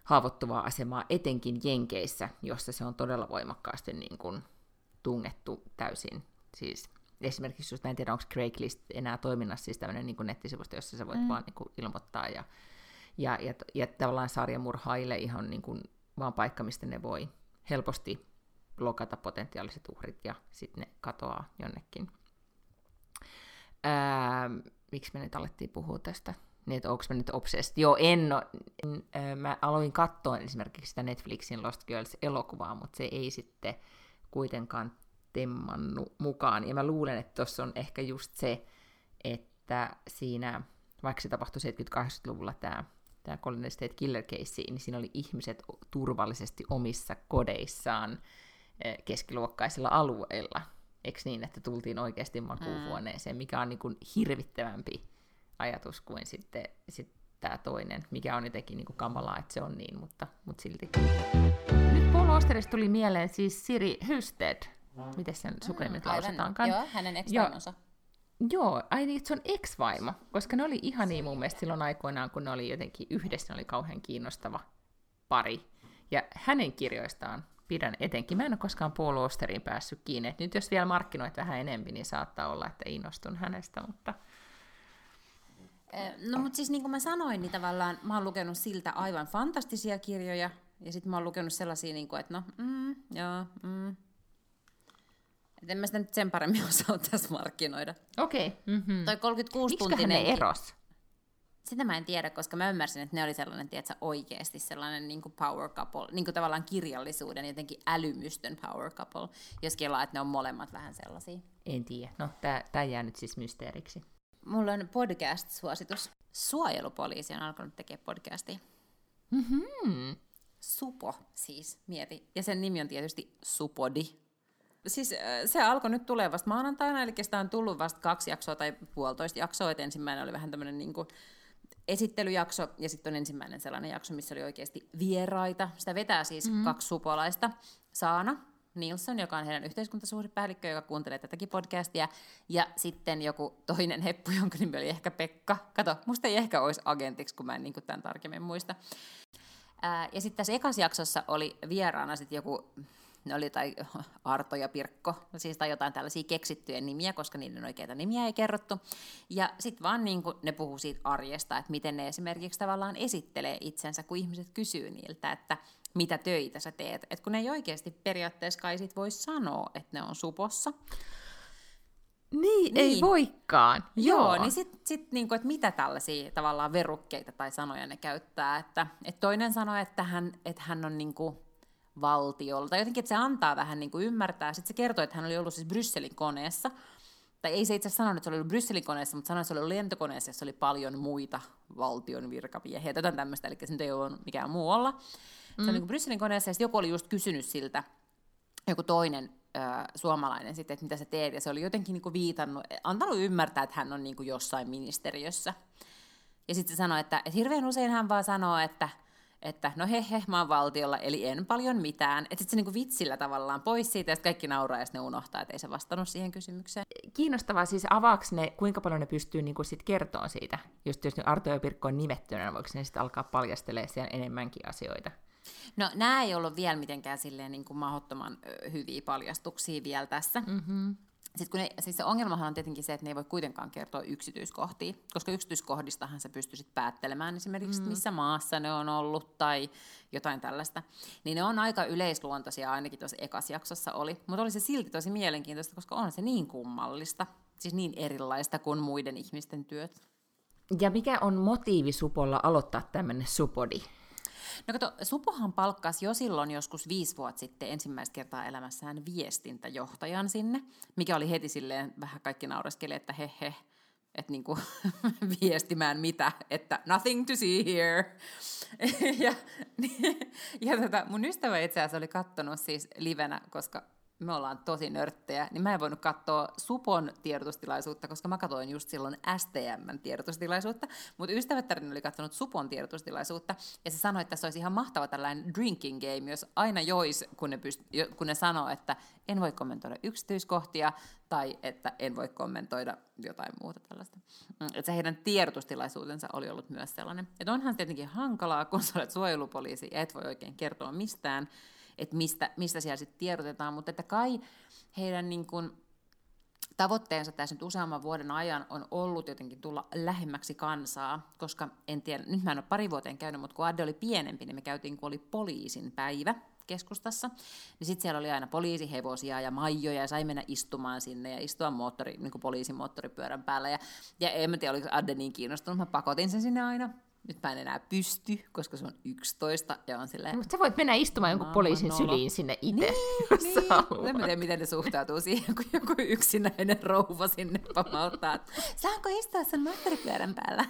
haavoittuvaa asemaa, etenkin Jenkeissä, jossa se on todella voimakkaasti niin kuin, tungettu täysin. Siis esimerkiksi just, mä en tiedä, onko Craigslist enää toiminnassa, siis tämmöinen niin nettisivusto, jossa sä voit mm. vaan niin kuin, ilmoittaa ja, ja, ja, ja tavallaan sarjamurhaille ihan niin kuin, vaan paikka, mistä ne voi helposti blokata potentiaaliset uhrit ja sitten ne katoaa jonnekin. Ää, miksi me nyt alettiin puhua tästä? Niin, että onko mä nyt obsessed? Joo, en, ole. Mä aloin katsoa esimerkiksi sitä Netflixin Lost Girls-elokuvaa, mutta se ei sitten kuitenkaan temmannu mukaan. Ja mä luulen, että tuossa on ehkä just se, että siinä, vaikka se tapahtui 70-80-luvulla tämä tämä Golden State Killer Case, niin siinä oli ihmiset turvallisesti omissa kodeissaan keskiluokkaisilla alueilla. Eikö niin, että tultiin oikeasti makuuhuoneeseen, mikä on niin kuin hirvittävämpi ajatus kuin sitten sit tämä toinen, mikä on jotenkin niin kuin kamalaa, että se on niin, mutta, mutta silti. Nyt Paul Osterista tuli mieleen siis Siri Hysted. Miten sen sukunimet mm, lausutaankaan? Joo, hänen ex Jo, joo, ai niin, se on ex-vaimo, koska ne oli ihan niin mun mielestä silloin aikoinaan, kun ne oli jotenkin yhdessä, ne oli kauhean kiinnostava pari. Ja hänen kirjoistaan pidän etenkin. Mä en ole koskaan Paul Osterin päässyt kiinni. Et nyt jos vielä markkinoit vähän enemmän, niin saattaa olla, että innostun hänestä, mutta... No mutta siis niin kuin mä sanoin, niin tavallaan mä oon lukenut siltä aivan fantastisia kirjoja, ja sitten mä oon lukenut sellaisia, niin kuin, että no, mm, joo, mm. Et en mä sitä nyt sen paremmin osaa tässä markkinoida. Okei. Okay. Mm-hmm. Toi 36 Miksiköhän tuntinen... ne eros? Sitä mä en tiedä, koska mä ymmärsin, että ne oli sellainen, tiedätkö, oikeasti sellainen niin kuin power couple, niin kuin tavallaan kirjallisuuden, jotenkin älymystön power couple, jos kelaa, että ne on molemmat vähän sellaisia. En tiedä. No, tämä jää nyt siis mysteeriksi. Mulla on podcast-suositus. Suojelupoliisi on alkanut tekemään podcastia. Mm-hmm. Supo siis, mieti. Ja sen nimi on tietysti Supodi. Siis se alkoi nyt tulee vasta maanantaina, eli sitä on tullut vasta kaksi jaksoa tai puolitoista jaksoa, että ensimmäinen oli vähän tämmöinen niin kuin esittelyjakso, ja sitten on ensimmäinen sellainen jakso, missä oli oikeasti vieraita. Sitä vetää siis mm-hmm. kaksi supolaista. Saana Nilsson, joka on heidän yhteiskuntasuhdepäällikkö, joka kuuntelee tätäkin podcastia, ja sitten joku toinen heppu, jonka nimi oli ehkä Pekka. Kato, musta ei ehkä olisi agentiksi, kun mä en niin tämän tarkemmin muista. Ää, ja sitten tässä ekassa jaksossa oli vieraana sitten joku ne oli tai Arto ja Pirkko, siis tai jotain tällaisia keksittyjä nimiä, koska niiden oikeita nimiä ei kerrottu. Ja sitten vaan niin kuin ne puhuu siitä arjesta, että miten ne esimerkiksi tavallaan esittelee itsensä, kun ihmiset kysyy niiltä, että mitä töitä sä teet. Et kun ne ei oikeasti periaatteessa kai sit voi sanoa, että ne on supossa. Niin, niin. ei voikaan. Joo, Joo niin sitten sit, niinku, että mitä tällaisia tavallaan verukkeita tai sanoja ne käyttää. Että, et toinen sanoi, että hän, että hän on niinku, valtiolla. Tai jotenkin, että se antaa vähän niin kuin ymmärtää. Sitten se kertoo, että hän oli ollut siis Brysselin koneessa. tai ei se itse sanonut, että se oli ollut Brysselin koneessa, mutta sanoi, että se oli ollut lentokoneessa, jossa oli paljon muita valtion virkamiehiä, jotain tämmöistä, eli se nyt ei ole mikään muualla. Se oli niin Brysselin koneessa, ja joku oli just kysynyt siltä, joku toinen ö, suomalainen sitten, että mitä sä teet, ja se oli jotenkin niin kuin viitannut, antanut ymmärtää, että hän on niin kuin jossain ministeriössä. Ja sitten se sanoi, että, että hirveän usein hän vaan sanoo, että, että no he he, mä oon valtiolla, eli en paljon mitään. Että sitten se niinku vitsillä tavallaan pois siitä, ja kaikki nauraa, ja ne unohtaa, että ei se vastannut siihen kysymykseen. Kiinnostavaa siis, avaaks ne, kuinka paljon ne pystyy niinku sit kertoa siitä? Just jos Arto ja Pirkko on nimettynä, voiko ne sitten alkaa paljastelemaan siellä enemmänkin asioita? No nämä ei ollut vielä mitenkään silleen niin kuin mahdottoman hyviä paljastuksia vielä tässä. Mm-hmm. Sitten kun ne, siis se ongelmahan on tietenkin se, että ne ei voi kuitenkaan kertoa yksityiskohtia, koska yksityiskohdistahan sä pystyisit päättelemään esimerkiksi, mm. missä maassa ne on ollut tai jotain tällaista. Niin ne on aika yleisluontoisia, ainakin tuossa ekas jaksossa oli. Mutta oli se silti tosi mielenkiintoista, koska on se niin kummallista, siis niin erilaista kuin muiden ihmisten työt. Ja mikä on motiivi Supolla aloittaa tämmöinen Supodi? No kato, Supohan palkkasi jo silloin joskus viisi vuotta sitten ensimmäistä kertaa elämässään viestintäjohtajan sinne, mikä oli heti silleen, vähän kaikki naureskeli, että he he, että niinku viestimään mitä, että nothing to see here. ja ja tota, mun ystävä itse asiassa oli kattonut siis livenä, koska me ollaan tosi nörttejä, niin mä en voinut katsoa Supon tiedotustilaisuutta, koska mä katsoin just silloin STMn tiedotustilaisuutta, mutta ystävättärini oli katsonut Supon tiedotustilaisuutta, ja se sanoi, että se olisi ihan mahtava tällainen drinking game, jos aina jois, kun ne, pyst- kun ne sanoo, että en voi kommentoida yksityiskohtia, tai että en voi kommentoida jotain muuta tällaista. Mm, että se heidän tiedotustilaisuutensa oli ollut myös sellainen. Että onhan se tietenkin hankalaa, kun sä olet suojelupoliisi ja et voi oikein kertoa mistään, että mistä, mistä siellä sitten tiedotetaan, mutta että kai heidän niin kuin, tavoitteensa tässä nyt useamman vuoden ajan on ollut jotenkin tulla lähemmäksi kansaa, koska en tiedä, nyt mä en ole pari vuoteen käynyt, mutta kun Adde oli pienempi, niin me käytiin, kun oli poliisin päivä keskustassa, niin sitten siellä oli aina poliisihevosia ja maijoja ja sai mennä istumaan sinne ja istua moottori, niin kuin poliisin moottoripyörän päällä. Ja, ja en mä tiedä, oliko Adde niin kiinnostunut, mä pakotin sen sinne aina nyt mä en enää pysty, koska se on 11 ja on silleen... Mutta sä voit mennä istumaan jonkun poliisin nolo. syliin sinne itse, niin, jos niin. Sä en tiedä, miten ne suhtautuu siihen, kun joku yksinäinen rouva sinne pamauttaa. Saanko istua sen moottoripyörän päällä?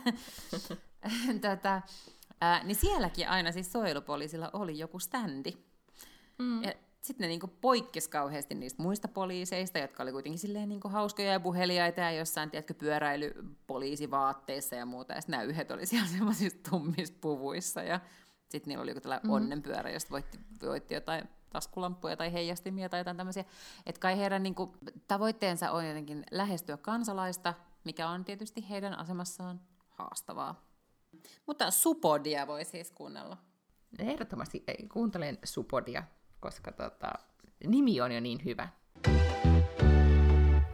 tota, ää, niin sielläkin aina siis suojelupoliisilla oli joku standi. Mm. Ja sitten ne niinku poikkesi kauheasti niistä muista poliiseista, jotka oli kuitenkin silleen niinku hauskoja ja puheliaita ja jossain, tiedätkö, pyöräilypoliisivaatteissa ja muuta. Ja sitten nämä yhdet oli siellä semmoisissa tummissa puvuissa ja sitten niillä oli joku tällainen mm-hmm. onnenpyörä, josta voitti, voitti jotain taskulampuja tai heijastimia tai jotain tämmöisiä. Että kai heidän niinku, tavoitteensa on jotenkin lähestyä kansalaista, mikä on tietysti heidän asemassaan haastavaa. Mutta Supodia voi siis kuunnella. Ehdottomasti kuuntelen Supodia koska tota, nimi on jo niin hyvä.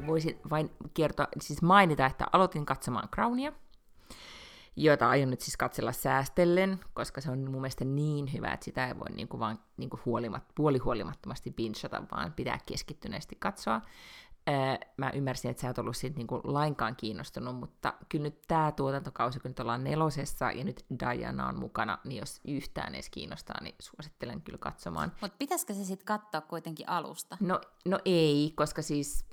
Voisin vain kertoa, siis mainita, että aloitin katsomaan Crownia, jota aion nyt siis katsella säästellen, koska se on mun mielestä niin hyvä, että sitä ei voi niinku vaan niinku huolimat, puolihuolimattomasti binchata, vaan pitää keskittyneesti katsoa mä ymmärsin, että sä et ollut siitä niinku lainkaan kiinnostunut, mutta kyllä nyt tämä tuotantokausi, kun nyt ollaan nelosessa ja nyt Diana on mukana, niin jos yhtään edes kiinnostaa, niin suosittelen kyllä katsomaan. Mutta pitäisikö se sitten katsoa kuitenkin alusta? No, no ei, koska siis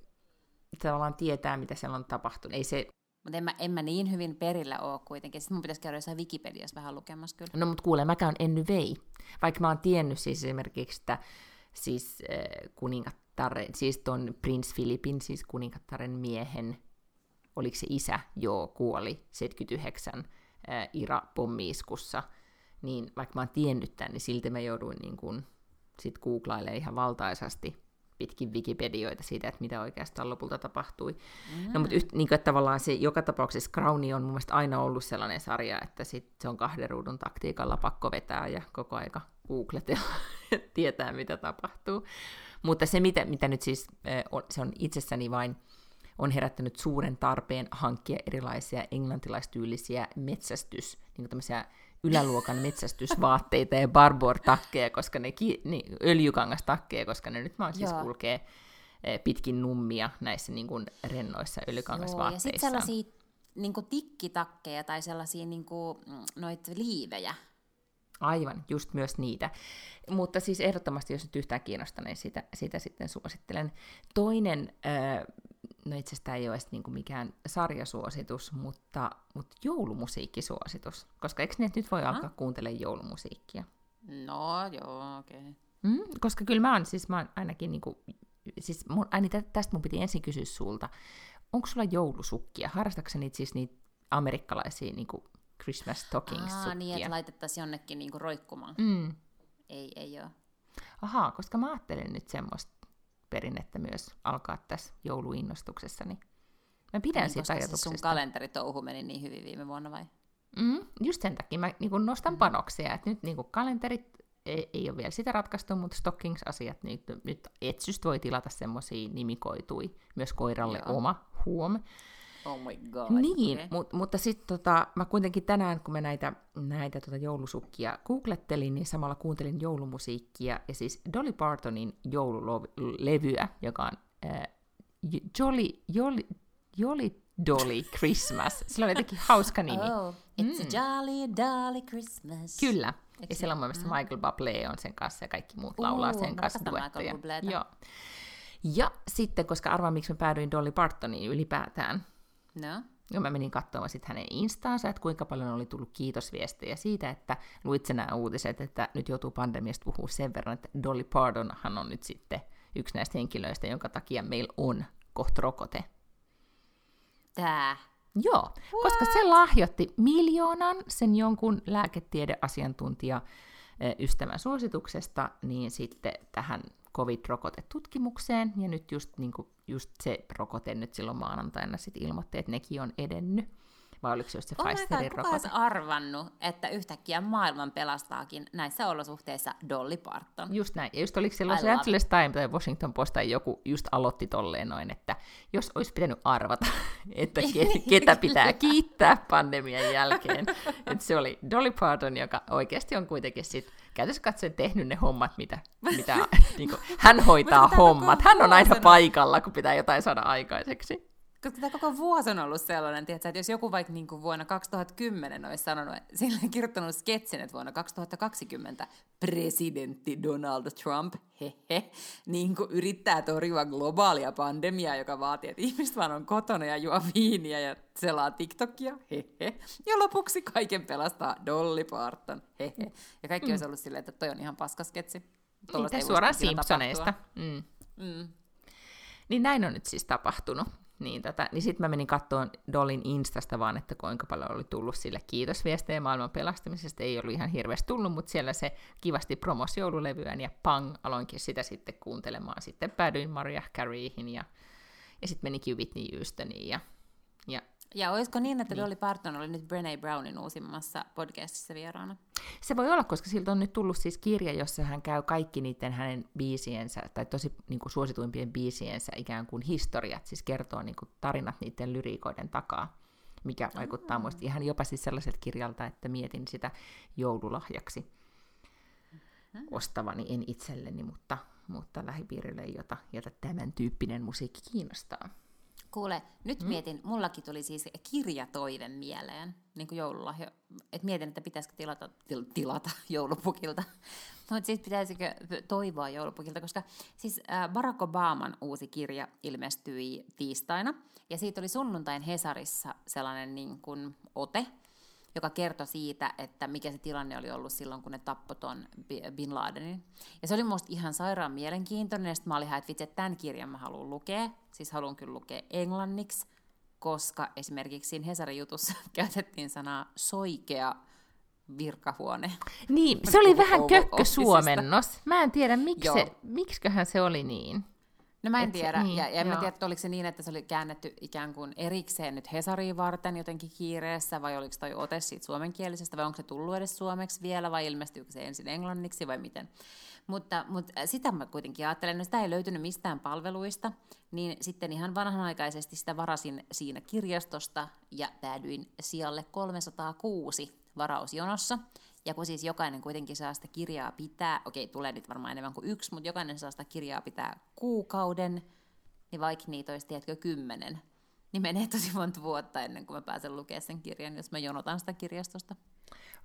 tavallaan tietää, mitä siellä on tapahtunut. Ei se... Mutta en mä, en mä niin hyvin perillä ole kuitenkin. Sitten mun pitäisi käydä jossain Wikipediassa vähän lukemassa kyllä. No mutta kuule, mä käyn Enny Vei. Vaikka mä oon tiennyt siis esimerkiksi, että siis äh, kuningat kuningattaren, siis ton Prince Philipin, siis kuningattaren miehen, oliko se isä, joo, kuoli 79 ää, Ira-pommiiskussa, niin vaikka mä oon tiennyt tämän, niin silti mä jouduin niin kun, sit googlailemaan ihan valtaisasti pitkin Wikipedioita siitä, että mitä oikeastaan lopulta tapahtui. Mm. No, mutta yht, niin kuin, että tavallaan se joka tapauksessa Crowni on mun mielestä aina ollut sellainen sarja, että sit se on kahden ruudun taktiikalla pakko vetää ja koko aika googletella, tietää mitä tapahtuu. Mutta se, mitä, mitä nyt siis se on itsessäni vain on herättänyt suuren tarpeen hankkia erilaisia englantilaistyylisiä metsästys, niin tämmöisiä yläluokan metsästysvaatteita ja barbour-takkeja, koska ne, ki, niin, öljykangastakkeja, koska ne nyt vaan siis Joo. kulkee pitkin nummia näissä niin kuin rennoissa öljykangasvaatteissa. Joo, ja sitten sellaisia niin kuin tikkitakkeja tai sellaisia niin kuin, mm, noit liivejä, Aivan, just myös niitä. Mutta siis ehdottomasti, jos nyt yhtään kiinnostaa, niin sitä, sitä sitten suosittelen. Toinen no itse asiassa ei ole edes niinku mikään sarjasuositus, mutta, mutta joulumusiikkisuositus. Koska eikö ne nyt voi Aha. alkaa kuuntelemaan joulumusiikkia? No joo, okei. Okay. Mm, koska kyllä mä oon, siis mä oon ainakin niinku, siis mun, aini, tä- tästä mun piti ensin kysyä sulta. Onko sulla joulusukkia? Harrastatko niitä siis niitä amerikkalaisia niinku Christmas stockings Aa, niin, että laitettaisiin jonnekin niinku roikkumaan. mm. Ei, ei ole. Ahaa, koska mä ajattelen nyt semmoista perinnettä myös alkaa tässä jouluinnostuksessa, niin mä pidän Niin, siitä koska se ajatuksesta. sun kalenteritouhu meni niin hyvin viime vuonna vai? Mm, just sen takia mä niin Mm. nostan panoksia, että nyt niin kalenterit ei, ei ole vielä sitä ratkaistu, mutta stockings-asiat, niin nyt, nyt etsystä voi tilata semmoisia nimikoitui, myös koiralle Joo. oma huom. Oh my god. Niin, okei. mut, mutta sitten tota, mä kuitenkin tänään, kun mä näitä, näitä tota joulusukkia googlettelin, niin samalla kuuntelin joulumusiikkia, ja siis Dolly Partonin joululevyä, joka on äh, Jolly, Jolly, Jolly Dolly Christmas. Sillä on jotenkin hauska nimi. Oh, it's a jolly, jolly Christmas. Kyllä. Eikö Ja siellä on mun mielestä Michael Bublé on sen kanssa ja kaikki muut Uu, laulaa mä sen kanssa duetteja. Bubléta. Joo. Ja sitten, koska arvaan, miksi mä päädyin Dolly Partoniin ylipäätään, No. ja mä menin katsomaan sitten hänen instaansa, että kuinka paljon oli tullut kiitosviestejä siitä, että luit nämä uutiset, että nyt joutuu pandemiasta puhua sen verran, että Dolly Partonhan on nyt sitten yksi näistä henkilöistä, jonka takia meillä on kohta rokote. Tää. Joo, koska se lahjoitti miljoonan sen jonkun lääketiedeasiantuntija ystävän suosituksesta, niin sitten tähän COVID-rokotetutkimukseen, ja nyt just, niin kuin, just se rokote nyt silloin maanantaina sitten ilmoitti, että nekin on edennyt. Vai oliko se just se Oh god, Pfizerin kuka rokote? arvannut, että yhtäkkiä maailman pelastaakin näissä olosuhteissa Dolly Parton? Just näin. Ja just oliko se Los Angeles Times tai Washington Post tai joku just aloitti tolleen noin, että jos olisi pitänyt arvata, että ke- ketä pitää kiittää pandemian jälkeen, että se oli Dolly Parton, joka oikeasti on kuitenkin sit käytössä katsoen tehnyt ne hommat, mitä, mitä niin kuin, hän hoitaa hommat. Hän on aina paikalla, kun pitää jotain saada aikaiseksi. Koska tämä koko vuosi on ollut sellainen, tiedätkö, että jos joku vaikka niin kuin vuonna 2010 olisi sanonut, sillä kirjoittanut sketsin, että vuonna 2020 presidentti Donald Trump, hehe, niin kuin yrittää torjua globaalia pandemiaa, joka vaatii, että ihmiset vaan on kotona ja juo viiniä ja selaa TikTokia, hehe. Ja lopuksi kaiken pelastaa Dolly Parton, hehe. Ja kaikki mm. olisi ollut silleen, että toi on ihan paskasketsi. Ei suoraan Simpsoneista. Mm. Mm. Niin näin on nyt siis tapahtunut. Niin, tota, niin sitten mä menin katsomaan Dolin Instasta vaan, että kuinka paljon oli tullut sille kiitosviestejä maailman pelastamisesta. Ei ollut ihan hirveästi tullut, mutta siellä se kivasti promos joululevyään ja pang, aloinkin sitä sitten kuuntelemaan. Sitten päädyin Mariah Careyhin ja, ja sitten menikin Whitney Houstoniin ja, ja Ja olisiko niin, että Dolly Parton oli nyt Brené Brownin uusimmassa podcastissa vieraana? Se voi olla, koska siltä on nyt tullut siis kirja, jossa hän käy kaikki niiden hänen biisiensä, tai tosi niin kuin suosituimpien biisiensä ikään kuin historiat, siis kertoo niin kuin tarinat niiden lyriikoiden takaa, mikä vaikuttaa muista ihan jopa siis sellaiselta kirjalta, että mietin sitä joululahjaksi ostavani, en itselleni, mutta, mutta lähipiirille, jota, jota tämän tyyppinen musiikki kiinnostaa. Kuule, nyt mm. mietin, mullakin tuli siis kirjatoive mieleen, niin kuin joululahjo. että mietin, että pitäisikö tilata, til, tilata joulupukilta. Mutta siis pitäisikö toivoa joulupukilta, koska siis äh, Barack Obaman uusi kirja ilmestyi tiistaina, ja siitä oli sunnuntain Hesarissa sellainen niin kuin ote, joka kertoi siitä, että mikä se tilanne oli ollut silloin, kun ne tappoi ton Bin Ladenin. Ja se oli musta ihan sairaan mielenkiintoinen, ja sitten mä olin ihan, että vitsi, että tämän kirjan mä haluan lukea. Siis haluan kyllä lukea englanniksi, koska esimerkiksi siinä Hesarin jutussa käytettiin sanaa soikea virkahuone. Niin, se oli vähän Oval kökkösuomennos. Mä en tiedä, miksi se, miksiköhän se oli niin. No mä en Et se- tiedä, niin, ja, ja en mä tiedä, oliko se niin, että se oli käännetty ikään kuin erikseen nyt Hesariin varten jotenkin kiireessä, vai oliko toi ote siitä suomenkielisestä, vai onko se tullut edes suomeksi vielä, vai ilmestyykö se ensin englanniksi, vai miten. Mutta, mutta sitä mä kuitenkin ajattelen, että sitä ei löytynyt mistään palveluista, niin sitten ihan vanhanaikaisesti sitä varasin siinä kirjastosta, ja päädyin sijalle 306 varausjonossa, ja kun siis jokainen kuitenkin saa sitä kirjaa pitää, okei, tulee nyt varmaan enemmän kuin yksi, mutta jokainen saa sitä kirjaa pitää kuukauden, niin vaikka niitä olisi, tiedätkö, kymmenen, niin menee tosi monta vuotta ennen kuin mä pääsen lukemaan sen kirjan, jos mä jonotan sitä kirjastosta.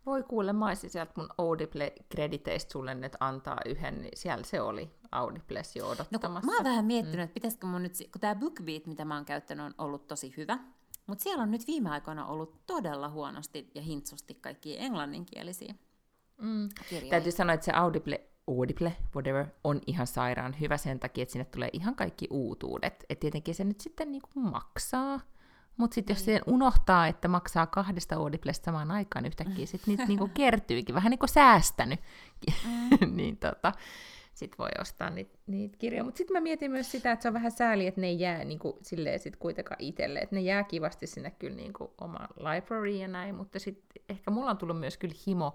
Voi kuule, mä olisin sieltä mun Audible-krediteistä sulle nyt antaa yhden, niin siellä se oli. Audibles jo No odottamassa. mä oon vähän miettinyt, että pitäisikö mun nyt, kun tämä BookBeat, mitä mä oon käyttänyt, on ollut tosi hyvä, mutta siellä on nyt viime aikoina ollut todella huonosti ja hintsusti kaikki englanninkielisiä Mm. kirjoja. Täytyy sanoa, että se Audible, Audible, whatever, on ihan sairaan hyvä sen takia, että sinne tulee ihan kaikki uutuudet. Et tietenkin se nyt sitten niinku maksaa, mutta sitten jos siihen unohtaa, että maksaa kahdesta Audiblesta samaan aikaan, niin yhtäkkiä sitten niitä niinku kertyykin, vähän niin kuin säästänyt, mm. niin tota, sitten voi ostaa niitä, niitä kirjoja. Mutta sitten mä mietin myös sitä, että se on vähän sääli, että ne ei jää niinku silleen sit kuitenkaan itselle, että ne jää kivasti sinne kyllä niinku omaan libraryin ja näin, mutta sitten ehkä mulla on tullut myös kyllä himo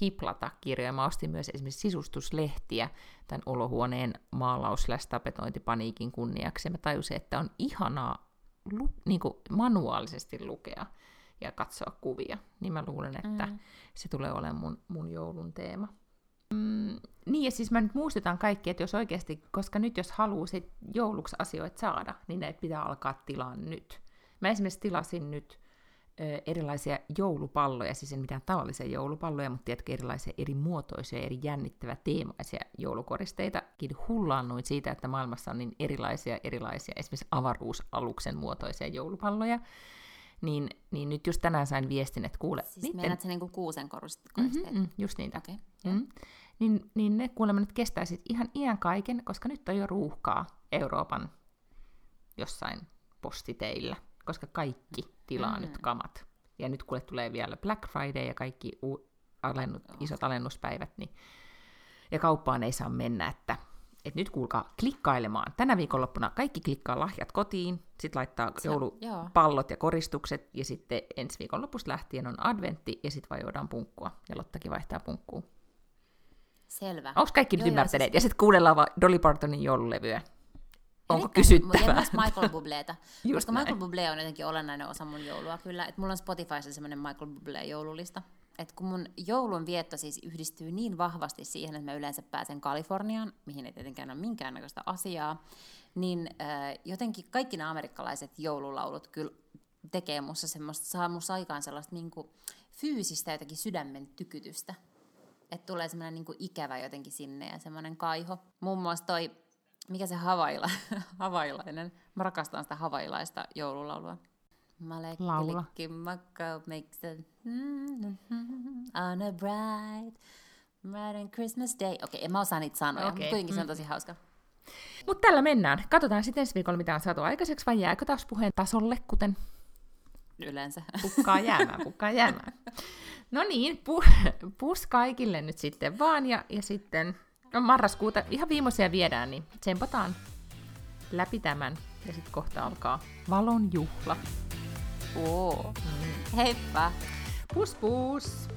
hiplata kirjoja. Mä ostin myös esimerkiksi sisustuslehtiä tämän olohuoneen maalaus tapetointipaniikin kunniaksi. Ja mä tajusin, että on ihanaa lu- niin kuin manuaalisesti lukea ja katsoa kuvia. Niin mä luulen, että mm. se tulee olemaan mun, mun joulun teema. Mm, niin ja siis mä nyt muistutan kaikki, että jos oikeasti, koska nyt jos haluaa sit jouluksi asioita saada, niin ne pitää alkaa tilaa nyt. Mä esimerkiksi tilasin nyt ö, erilaisia joulupalloja, siis en mitään tavallisia joulupalloja, mutta tiedätkö, erilaisia eri muotoisia, eri jännittävää teemaisia joulukoristeita. Hullaannuin siitä, että maailmassa on niin erilaisia, erilaisia, esimerkiksi avaruusaluksen muotoisia joulupalloja. Niin, niin nyt just tänään sain viestin, että kuule, Siis niitten... meinaat se niinku kuusen koristeet? Mm-hmm, mm, just niitä. Okei. Mm. Niin, niin ne kuulemma nyt kestäisi ihan iän kaiken, koska nyt on jo ruuhkaa Euroopan jossain postiteillä, koska kaikki tilaa mm. nyt kamat. Ja nyt kuule tulee vielä Black Friday ja kaikki u- alennut, Oh. isot alennuspäivät, niin, ja kauppaan ei saa mennä, että et nyt kuulkaa klikkailemaan. Tänä viikonloppuna kaikki klikkaa lahjat kotiin, sitten laittaa Se joulupallot ja koristukset, ja sitten ensi viikonlopusta lähtien on adventti, ja sitten vajoidaan punkkua, ja Lottakin vaihtaa punkkuun. Selvä. Onko kaikki nyt Joo, ymmärtäneet? siis- Ja sitten kuunnellaan vaan Dolly Partonin joululevyä. Onko Erittäin- kysyttävää? Ja myös Michael Bubléta. Just koska näin. Michael Bublé on jotenkin olennainen osa mun joulua kyllä. Et mulla on Spotifyssa semmoinen Michael Bublé joululista. Et kun mun joulun vietto siis yhdistyy niin vahvasti siihen, että mä yleensä pääsen Kaliforniaan, mihin ei tietenkään ole minkäännäköistä asiaa, niin äh, jotenkin kaikki nämä amerikkalaiset joululaulut kyllä tekee musta semmoista, saa musta aikaan sellaista niinku fyysistä jotenkin sydämen tykytystä. Että tulee semmoinen niinku ikävä jotenkin sinne ja semmoinen kaiho. Muun muassa toi, mikä se havaila, havailainen, mä rakastan sitä havailaista joululaulua. Malekki, Laula. makko, makes a, on a bright, bright and Christmas day. Okei, en mä osaa niitä sanoja, Okei, mutta kuitenkin se on tosi hauska. Mutta tällä mennään. Katsotaan sitten ensi viikolla, mitä on saatu aikaiseksi, vai jääkö taas puheen tasolle, kuten Yleensä. pukkaa jäämään, pukkaa jäämään. No niin, pu- pus kaikille nyt sitten vaan, ja, ja sitten no marraskuuta ihan viimeisiä viedään, niin tsempataan läpi tämän, ja sitten kohta alkaa valon juhla. Oo. Heippa! Pus pus!